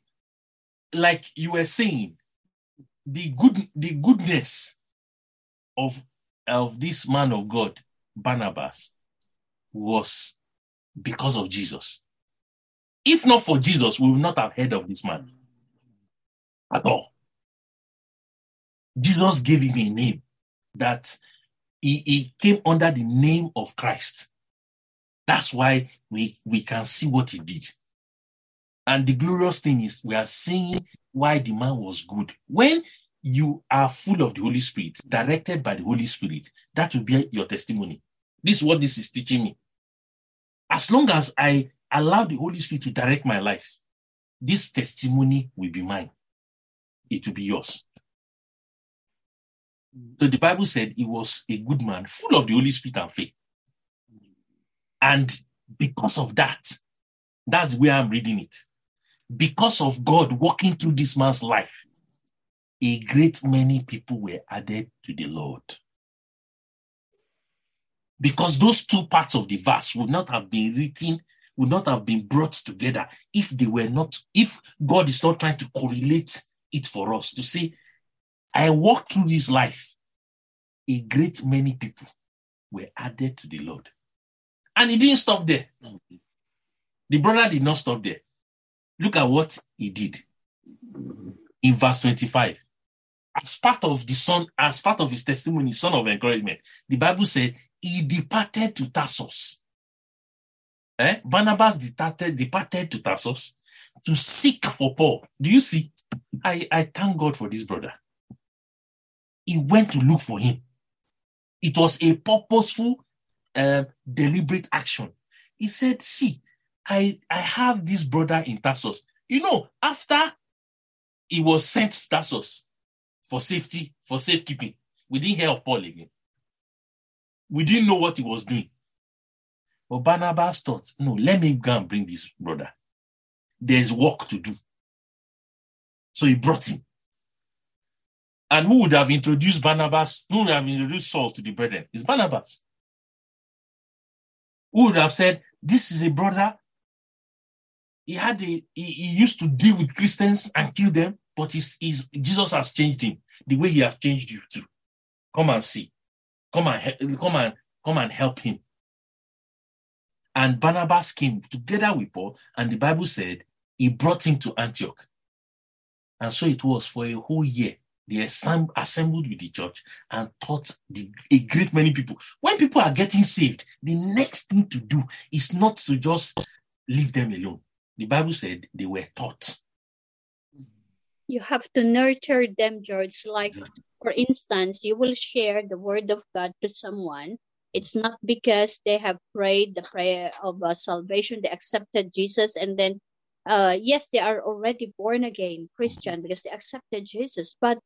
B: like you were saying, the good the goodness of of this man of God, Barnabas, was because of Jesus. If not for Jesus, we would not have heard of this man at all. Jesus gave him a name that he, he came under the name of Christ. That's why we, we can see what he did. And the glorious thing is, we are seeing why the man was good. When you are full of the Holy Spirit, directed by the Holy Spirit, that will be your testimony. This is what this is teaching me. As long as I allow the Holy Spirit to direct my life, this testimony will be mine. It will be yours. So the Bible said he was a good man, full of the Holy Spirit and faith. And because of that, that's where I'm reading it. Because of God walking through this man's life, a great many people were added to the Lord. Because those two parts of the verse would not have been written, would not have been brought together if they were not, if God is not trying to correlate it for us to say, I walked through this life. A great many people were added to the Lord. And he didn't stop there. The brother did not stop there. Look at what he did in verse 25. As part of the son, as part of his testimony, son of encouragement, the Bible said he departed to Tarsus. Eh? Barnabas departed, departed to Tarsus to seek for Paul. Do you see? I, I thank God for this brother. He went to look for him. It was a purposeful, uh, deliberate action. He said, See, I, I have this brother in Tarsus. You know, after he was sent to Tarsus for safety, for safekeeping, we didn't hear of Paul again. We didn't know what he was doing. But Barnabas thought, no, let me go and bring this brother. There's work to do. So he brought him. And who would have introduced Barnabas? Who would have introduced Saul to the brethren? It's Barnabas. Who would have said, This is a brother. He had a he, he used to deal with Christians and kill them, but he's, he's, Jesus has changed him the way he has changed you too. Come and see. Come and come and come and help him. And Barnabas came together with Paul, and the Bible said he brought him to Antioch. And so it was for a whole year. They assembled with the church and taught the, a great many people. When people are getting saved, the next thing to do is not to just leave them alone. The Bible said they were taught.
E: You have to nurture them, George. Like, for instance, you will share the word of God to someone. It's not because they have prayed the prayer of uh, salvation, they accepted Jesus, and then uh, yes, they are already born again Christian because they accepted Jesus, but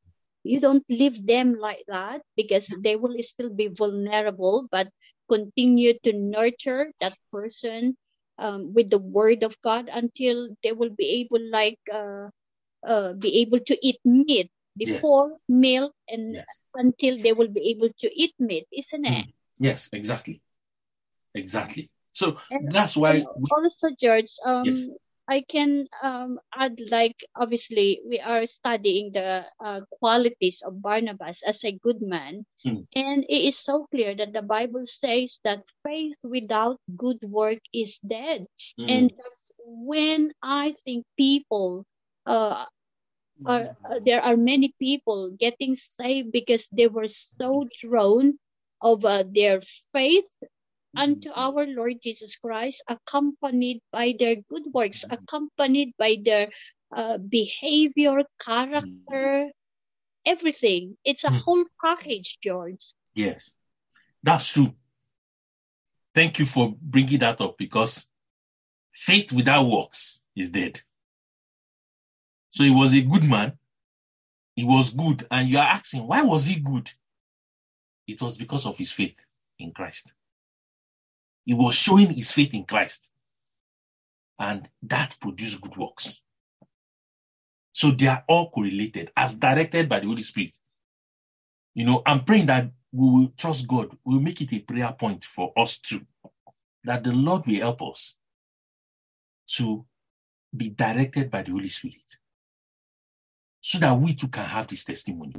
E: you don't leave them like that because they will still be vulnerable, but continue to nurture that person um, with the word of God until they will be able, like, uh, uh, be able to eat meat before
B: Yes.
E: milk and
B: Yes.
E: until they will be able to eat meat, isn't it?
B: Yes, exactly. Exactly. So
E: And,
B: that's why we,
E: also, George, um,
B: Yes.
E: I can um, add like obviously we are studying the uh, qualities of Barnabas as a good man,
B: Mm.
E: and it is so clear that the Bible says that faith without good work is dead.
B: Mm.
E: And that's when I think people uh, are uh, there are many people getting saved because they were so drawn of uh, their faith unto our Lord Jesus Christ, accompanied by their good works, accompanied by their uh, behavior, character, everything. It's a whole package, George.
B: yes, that's true. Thank you for bringing that up because faith without works is dead. So he was a good man. He was good. And you are asking, why was he good? It was because of his faith in Christ. He was showing his faith in Christ. And that produced good works. So they are all correlated as directed by the Holy Spirit. You know, I'm praying that we will trust God. We'll make it a prayer point for us too. That the Lord will help us to be directed by the Holy Spirit. So that we too can have this testimony.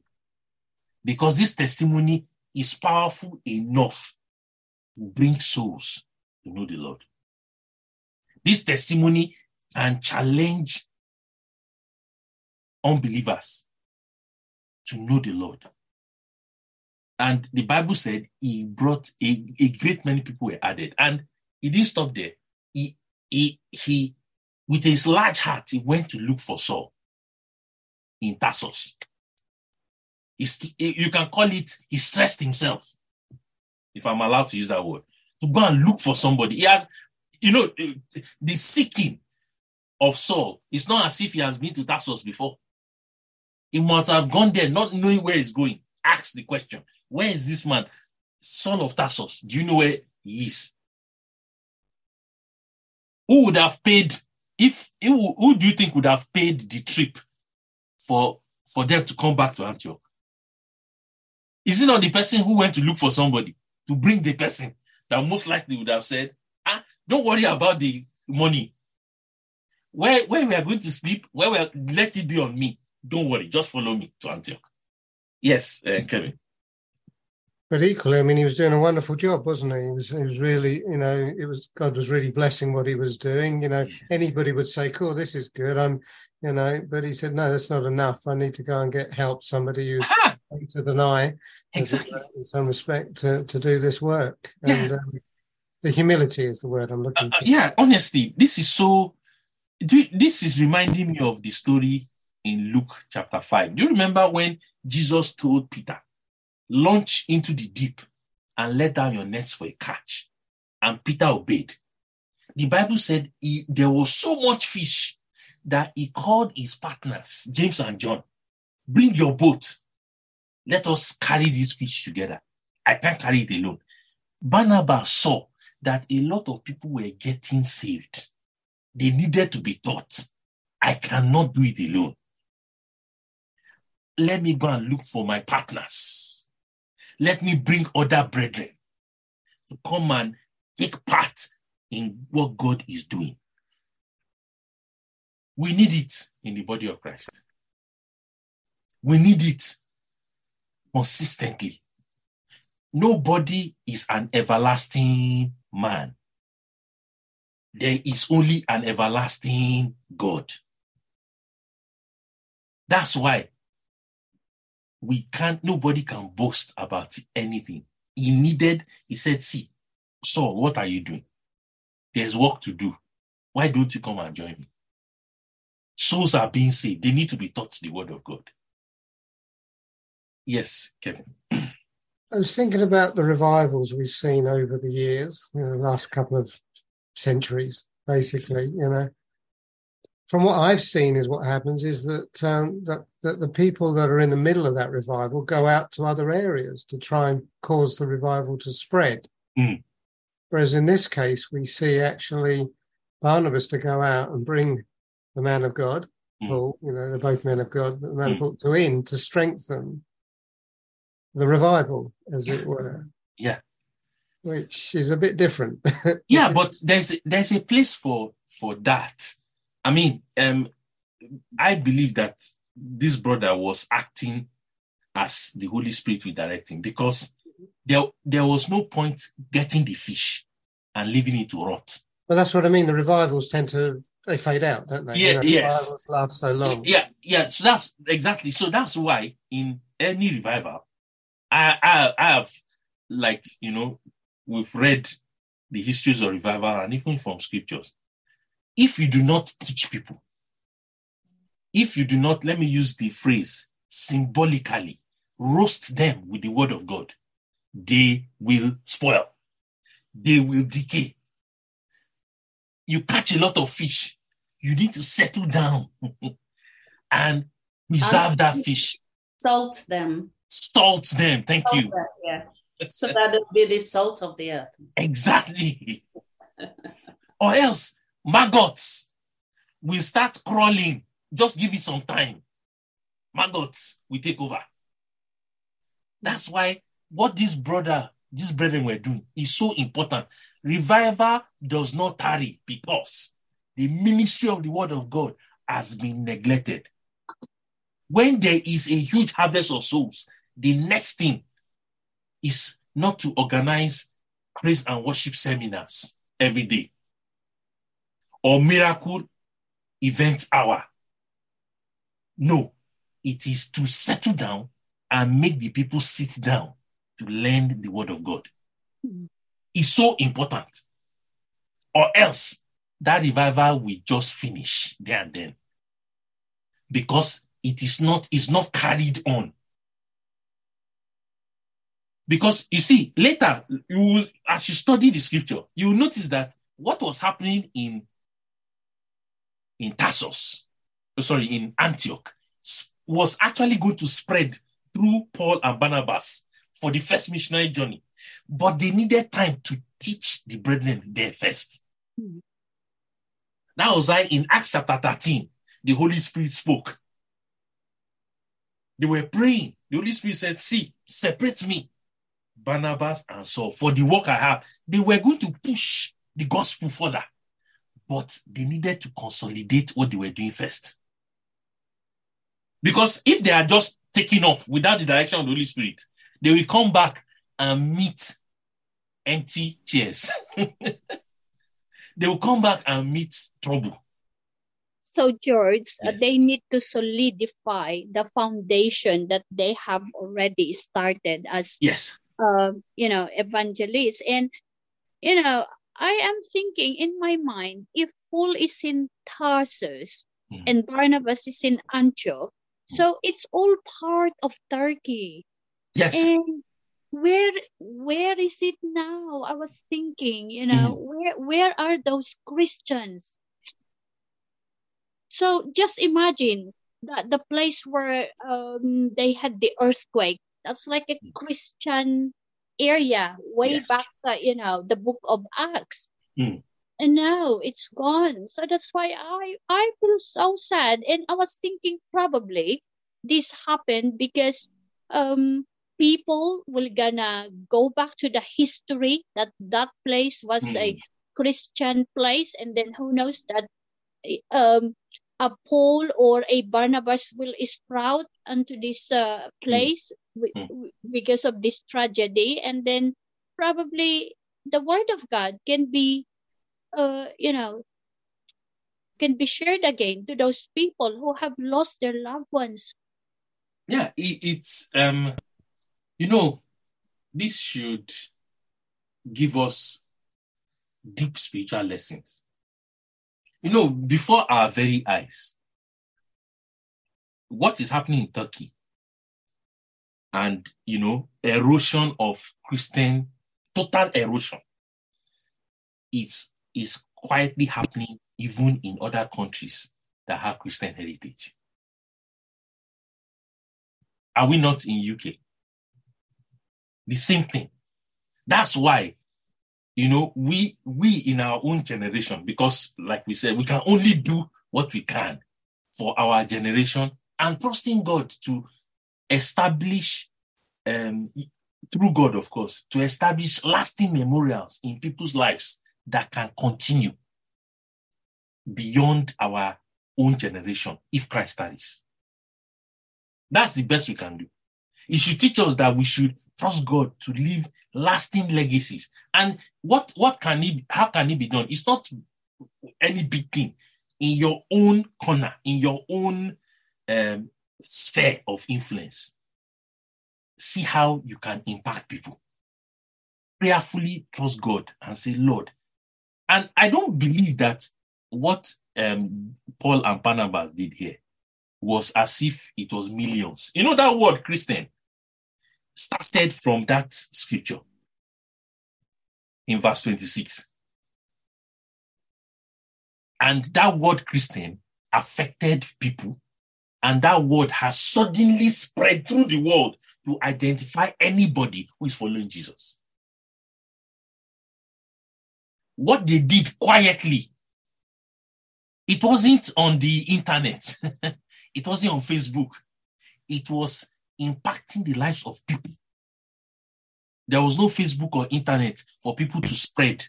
B: Because this testimony is powerful enough to bring souls to know the Lord. This testimony can challenge unbelievers to know the Lord. And the Bible said he brought a, a great many people were added. And he didn't stop there. He, he, he, with his large heart, he went to look for Saul in Tarsus. He's, you can call it, he stressed himself, if I'm allowed to use that word, to go and look for somebody. He has, you know, the seeking of Saul, it's not as if he has been to Tarsus before. He must have gone there not knowing where he's going. Ask the question Where is this man? Saul of Tarsus. Do you know where he is? Who would have paid, if who, who do you think would have paid the trip for, for them to come back to Antioch? Is it not the person who went to look for somebody to bring the person that most likely would have said, ah, don't worry about the money. Where, where we are going to sleep, where we are, let it be on me. Don't worry, just follow me to Antioch. Yes, uh, Kevin.
D: But equally, I mean, he was doing a wonderful job, wasn't he? He was, he was really, you know, it was God was really blessing what he was doing. You know, anybody would say, "Cool, this is good." I'm, you know, but he said, "No, that's not enough. I need to go and get help. Somebody who's Than I,
B: exactly.
D: in some respect, to, to do this work." Yeah. And um, the humility is the word I'm looking
B: uh, for. yeah, honestly, this is so. This is reminding me of the story in Luke chapter 5. Do you remember when Jesus told Peter, launch into the deep and let down your nets for a catch? And Peter obeyed. The Bible said he, there was so much fish that he called his partners, James and John, bring your boat. Let us carry this fish together. I can't carry it alone. Barnabas saw that a lot of people were getting saved. They needed to be taught. I cannot do it alone let me go and look for my partners. Let me bring other brethren to come and take part in what God is doing. We need it in the body of Christ. We need it consistently. Nobody is an everlasting man. There is only an everlasting God. That's why we can't, nobody can boast about anything. He needed, he said, see, so what are you doing? There's work to do. Why don't you come and join me? Souls are being saved. They need to be taught the word of God. Yes, Kevin.
D: I was thinking about the revivals we've seen over the years, you know, the last couple of centuries, basically, you know from what I've seen, is what happens is that, um, that that the people that are in the middle of that revival go out to other areas to try and cause the revival to spread.
B: Mm.
D: Whereas in this case, we see actually Barnabas to go out and bring the man of God, mm. Paul, you know, they're both men of God, but the man mm. of Paul to in to strengthen the revival, as
B: yeah.
D: it were.
B: Yeah.
D: Which is a bit different.
B: yeah, but there's there's a place for for that I mean, um, I believe that this brother was acting as the Holy Spirit will direct him because there, there was no point getting the fish and leaving it to rot.
D: Well, that's what I mean. The revivals tend to they fade out, don't they?
B: Yeah, you know, yes.
D: Revivals last so long.
B: Yeah, yeah. So that's exactly. So that's why in any revival, I, I, I have like you know we've read the histories of revival and even from scriptures if you do not teach people, if you do not, let me use the phrase symbolically, roast them with the word of God, they will spoil, they will decay. You catch a lot of fish, you need to settle down and preserve that fish.
J: Salt them.
B: Salt them, thank you.
J: Yeah. So that it be the salt of the earth.
B: Exactly. or else maggots will start crawling just give it some time. Maggot will take over. That's why what this brother, these brethren were doing is so important. Revival does not tarry because the ministry of the word of God has been neglected. When there is a huge harvest of souls, the next thing is not to organize praise and worship seminars every day or miracle event hour. No, it is to settle down and make the people sit down to learn the word of God.
E: Mm.
B: It's so important. Or else that revival will just finish there and then. Because it is not, is not carried on. Because you see, later, you will, as you study the scripture, you will notice that what was happening in in Tarsus, oh, sorry, in Antioch, was actually going to spread through Paul and Barnabas for the first missionary journey. But they needed time to teach the brethren there first.
E: Hmm.
B: That was why in Acts chapter 13, the Holy Spirit spoke. They were praying. The Holy Spirit said, See, separate me, Barnabas and Saul, for the work I have. They were going to push the gospel further, but they needed to consolidate what they were doing first. Because if they are just taking off without the direction of the Holy Spirit, they will come back and meet empty chairs. they will come back and meet trouble.
E: So, George, uh,
B: Yes.
E: they need to solidify the foundation that they have already started as,
B: Yes.
E: Uh, you know, evangelists. And, you know, I am thinking in my mind, if Paul is in Tarsus
B: Mm.
E: and Barnabas is in Antioch, so it's all part of Turkey.
B: Yes.
E: And where where is it now? I was thinking, you know, where where are those Christians? So just imagine that the place where um they had the earthquake. That's like a Christian area way
B: Yes.
E: back, uh, you know, the book of Acts.
B: Mm.
E: And now it's gone. So that's why I I feel so sad. And I was thinking probably this happened because um people will gonna go back to the history that that place was a
B: Mm.
E: Christian place, and then who knows that um a Paul or a Barnabas will sprout onto this uh, place
B: Mm.
E: wi- because of this tragedy, and then probably the word of God can be, uh, you know, can be shared again to those people who have lost their loved ones.
B: Yeah, it, it's um, you know, this should give us deep spiritual lessons. You know, before our very eyes, what is happening in Turkey and you know, erosion of Christian, total erosion, it's, is quietly happening even in other countries that have Christian heritage. Are we not in UK? The same thing. That's why, you know, we we in our own generation, because like we said, we can only do what we can for our generation and trusting God to establish um through God, of course, to establish lasting memorials in people's lives that can continue beyond our own generation if Christ tarries. That's the best we can do. It should teach us that we should trust God to leave lasting legacies. And what what can it how can it be done? It's not any big thing in your own corner, in your own um, sphere of influence. See how you can impact people. Prayerfully trust God and say, Lord. And I don't believe that what um, Paul and Barnabas did here was as if it was millions. You know that word Christian started from that scripture in verse 26. And that word Christian affected people. And that word has suddenly spread through the world to identify anybody who is following Jesus. What they did quietly It wasn't on the internet. it wasn't on Facebook. It was impacting the lives of people. There was no Facebook or internet for people to spread,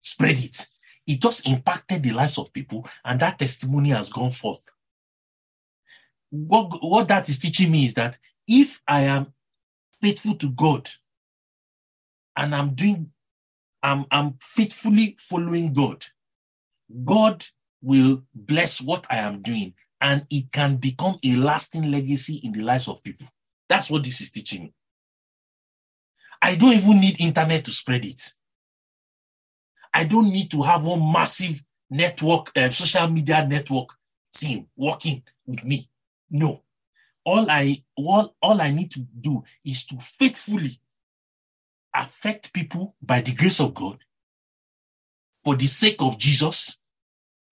B: spread it. It just impacted the lives of people, and that testimony has gone forth. What, what that is teaching me is that if I am faithful to God and I'm doing, I'm, I'm faithfully following God, God will bless what I am doing and it can become a lasting legacy in the lives of people. That's what this is teaching me. I don't even need internet to spread it. I don't need to have one massive network, uh, social media network team working with me. No. All I all, all I need to do is to faithfully affect people by the grace of God for the sake of Jesus,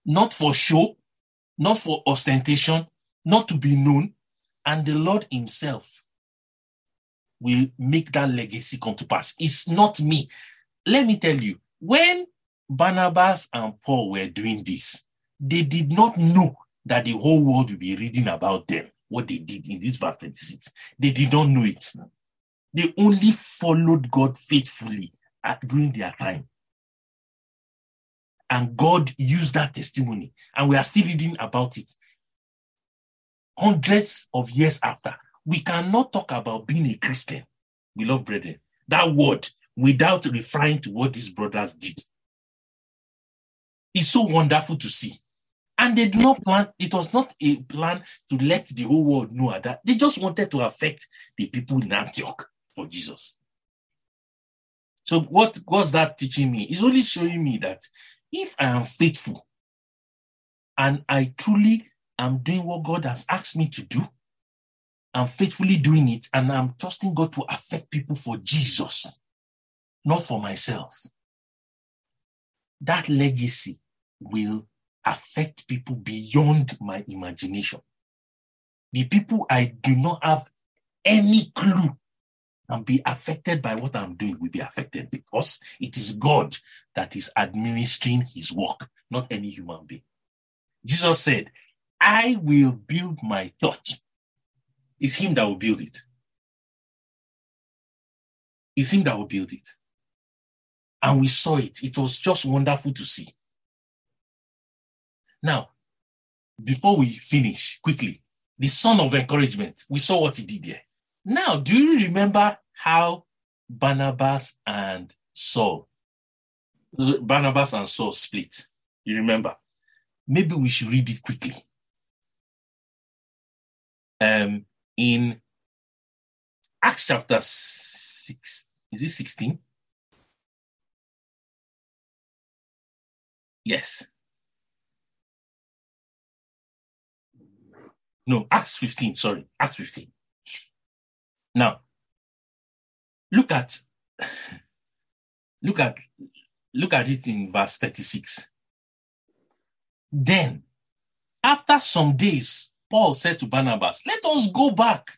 B: not for show, not for ostentation, not to be known, and the Lord Himself will make that legacy come to pass. It's not me. Let me tell you, when Barnabas and Paul were doing this, they did not know that the whole world will be reading about them, what they did in this verse 26. They did not know it. They only followed God faithfully at, during their time. And God used that testimony. And we are still reading about it. Hundreds of years after, we cannot talk about being a Christian, beloved brethren, that word, without referring to what these brothers did. It's so wonderful to see. And they did not plan, it was not a plan to let the whole world know that. They just wanted to affect the people in Antioch for Jesus. So what was that teaching me? It's only showing me that if I am faithful and I truly am doing what God has asked me to do, I'm faithfully doing it and I'm trusting God to affect people for Jesus, not for myself. That legacy will affect people beyond my imagination. The people I do not have any clue and be affected by what I'm doing will be affected because it is God that is administering his work, not any human being. Jesus said, I will build my church. It's him that will build it. It's him that will build it. And we saw it. It was just wonderful to see. Now, before we finish quickly, the son of encouragement, we saw what he did there. Now, do you remember how Barnabas and Saul, Barnabas and Saul split? You remember? Maybe we should read it quickly. Um, in Acts chapter 6, is it 16? Yes. No, Acts 15, sorry, Acts 15. Now, look at look at look at it in verse 36. Then, after some days, Paul said to Barnabas, Let us go back.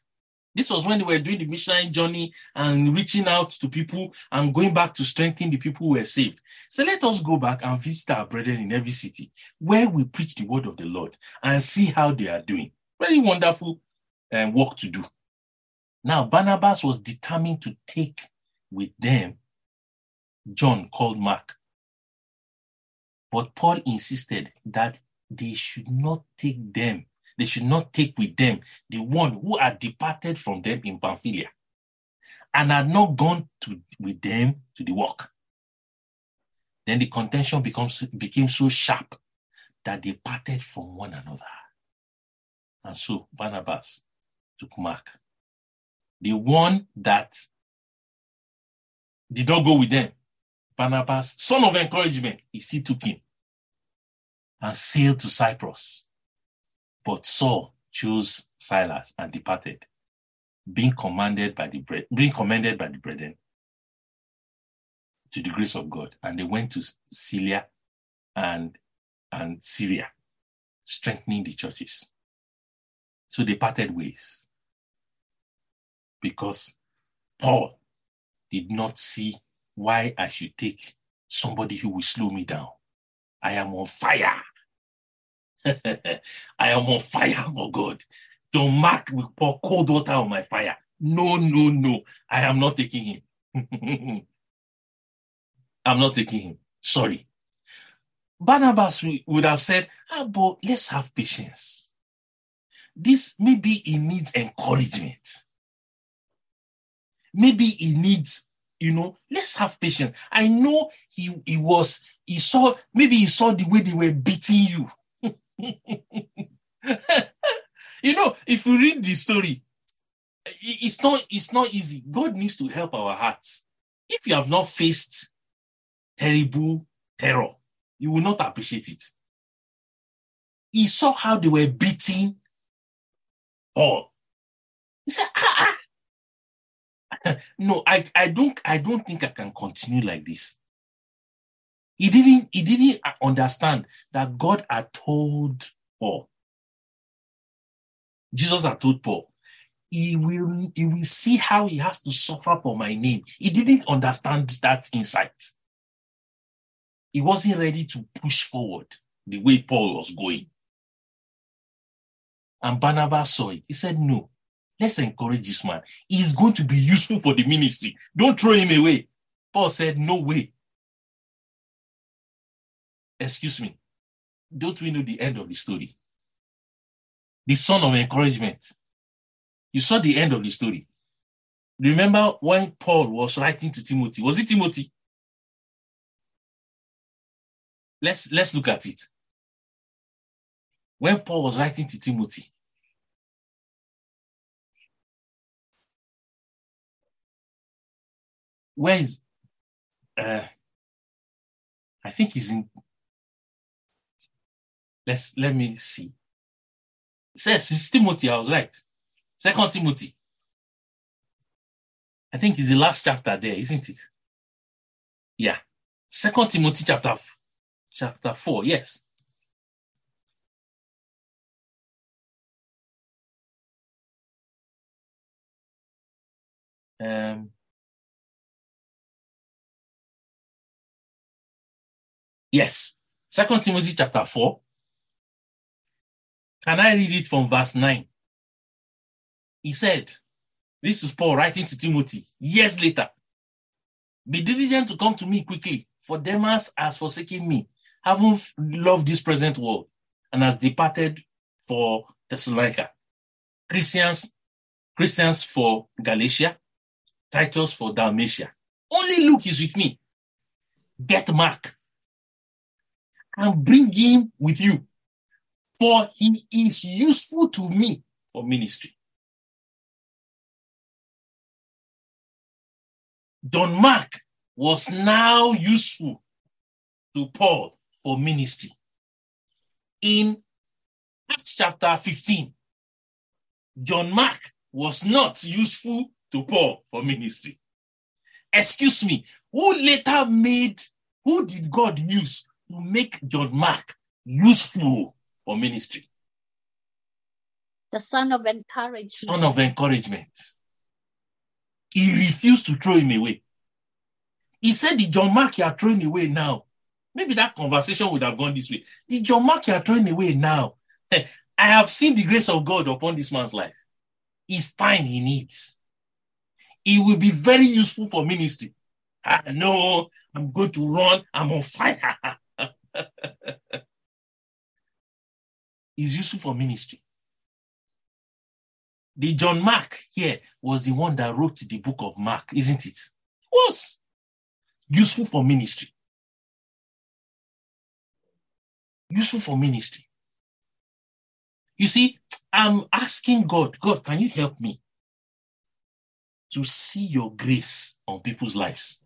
B: This was when they were doing the missionary journey and reaching out to people and going back to strengthen the people who were saved. So let us go back and visit our brethren in every city where we preach the word of the Lord and see how they are doing. Very wonderful um, work to do. Now, Barnabas was determined to take with them John called Mark. But Paul insisted that they should not take them, they should not take with them the one who had departed from them in Pamphylia and had not gone to, with them to the work. Then the contention becomes, became so sharp that they parted from one another. And so Barnabas took Mark the one that did not go with them, Barnabas, son of encouragement, he still took him and sailed to Cyprus. But Saul chose Silas and departed, being commanded by the being commended by the brethren to the grace of God. And they went to Cilicia and, and Syria, strengthening the churches. So they parted ways because Paul did not see why I should take somebody who will slow me down. I am on fire. I am on fire for God. John Mark will pour cold water on my fire. No, no, no. I am not taking him. I'm not taking him. Sorry. Barnabas would have said, ah, but let's have patience. This maybe he needs encouragement. Maybe he needs, you know, let's have patience. I know he, he was, he saw, maybe he saw the way they were beating you. you know, if you read the story, it's not, it's not easy. God needs to help our hearts. If you have not faced terrible terror, you will not appreciate it. He saw how they were beating Paul. He said, ah, ah. no, I, I don't, I don't think I can continue like this. He didn't, he didn't understand that God had told Paul. Jesus had told Paul, he will, he will see how he has to suffer for my name. He didn't understand that insight he wasn't ready to push forward the way Paul was going. And Barnabas saw it. He said, No, let's encourage this man. He's going to be useful for the ministry. Don't throw him away. Paul said, No way. Excuse me. Don't we know the end of the story? The son of encouragement. You saw the end of the story. Remember when Paul was writing to Timothy? Was it Timothy? Let's let's look at it. When Paul was writing to Timothy, where is uh I think he's in let's let me see. It says it's Timothy, I was right. Second Timothy. I think it's the last chapter there, isn't it? Yeah. Second Timothy chapter chapter 4. Yes. Um, yes. Second Timothy chapter 4. Can I read it from verse 9? He said, This is Paul writing to Timothy years later. Be diligent to come to me quickly, for Demas has forsaken me, having loved this present world and has departed for Thessalonica. Crescens, Crescens for Galatia, Titus for Dalmatia. Only Luke is with me. Get Mark and bring him with you, for he is useful to me for ministry. John Mark was now useful to Paul for ministry. In Acts chapter 15, John Mark was not useful to Paul for ministry. Excuse me, who later made, who did God use to make John Mark useful for ministry?
E: The son of encouragement.
B: Son of encouragement. He refused to throw him away. He said, The John Mark you are throwing away now Maybe that conversation would have gone this way. The John Mark you are throwing away now. I have seen the grace of God upon this man's life. It's time he needs. He will be very useful for ministry. Ah, I know I'm going to run. I'm on fire. He's useful for ministry. The John Mark here was the one that wrote the book of Mark, isn't it? Was useful for ministry. useful for ministry. You see, I'm asking God, God, can you help me to see your grace on people's lives?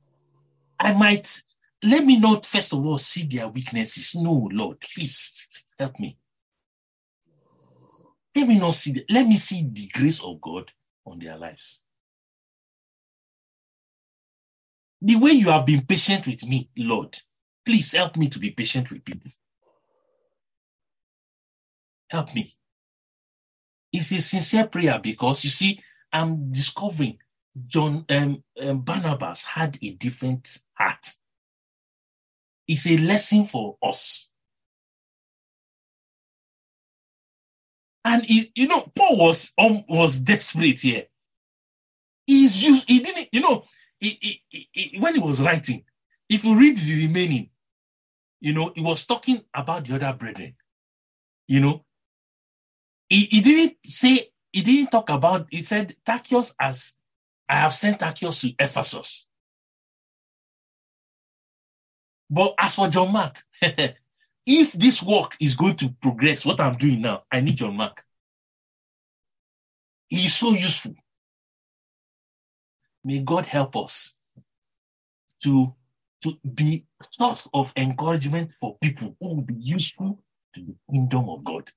B: I might, let me not first of all see their weaknesses. No, Lord, please help me. Let me not see, the, let me see the grace of God on their lives. The way you have been patient with me, Lord, please help me to be patient with people. Help me. It's a sincere prayer because you see, I'm discovering John um, um, Barnabas had a different heart. It's a lesson for us. And he, you know, Paul was um, was desperate here. He's used, he didn't, you know, he, he, he, when he was writing, if you read the remaining, you know, he was talking about the other brethren. You know, he, he didn't say, he didn't talk about, he said, Tychicus as I have sent Tychicus to Ephesus. But as for John Mark, if this work is going to progress, what I'm doing now, I need John Mark. He is so useful. May God help us to, to be source of encouragement for people who will be useful to the kingdom of God.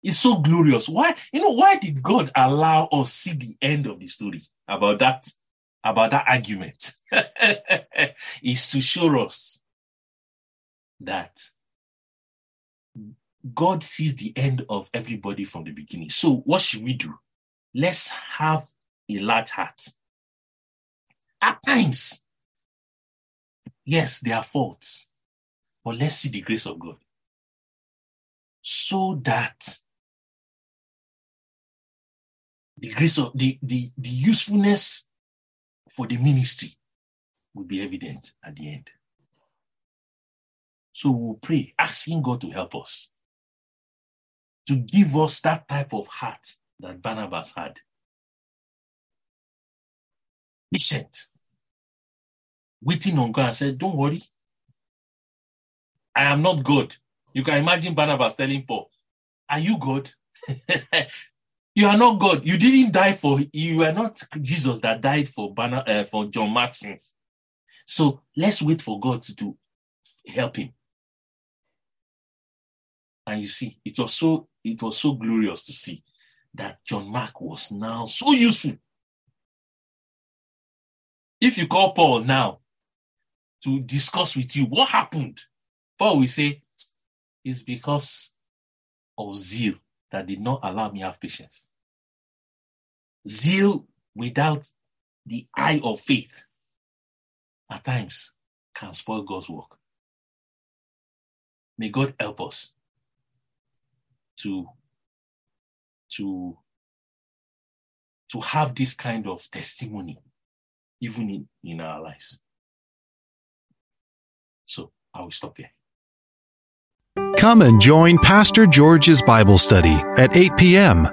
B: It's so glorious. Why, you know, why did God allow us see the end of the story about that, about that argument? is to show us that God sees the end of everybody from the beginning. So, what should we do? Let's have a large heart. At times, yes, there are faults, but let's see the grace of God so that the grace of the, the, the usefulness for the ministry will be evident at the end. So we'll pray, asking God to help us, to give us that type of heart that Barnabas had. Patient, waiting on God and said, Don't worry, I am not God. You can imagine Barnabas telling Paul, Are you God? you are not God. You didn't die for, you are not Jesus that died for, Barna, uh, for John Martin's. So let's wait for God to, to help him. And you see, it was so it was so glorious to see that John Mark was now so useful. If you call Paul now to discuss with you what happened, Paul will say, it's because of zeal that did not allow me have patience. Zeal without the eye of faith at times can spoil God's work. May God help us to to to have this kind of testimony even in, in our lives. So I will stop here.
A: Come and join Pastor George's Bible study at 8 p.m.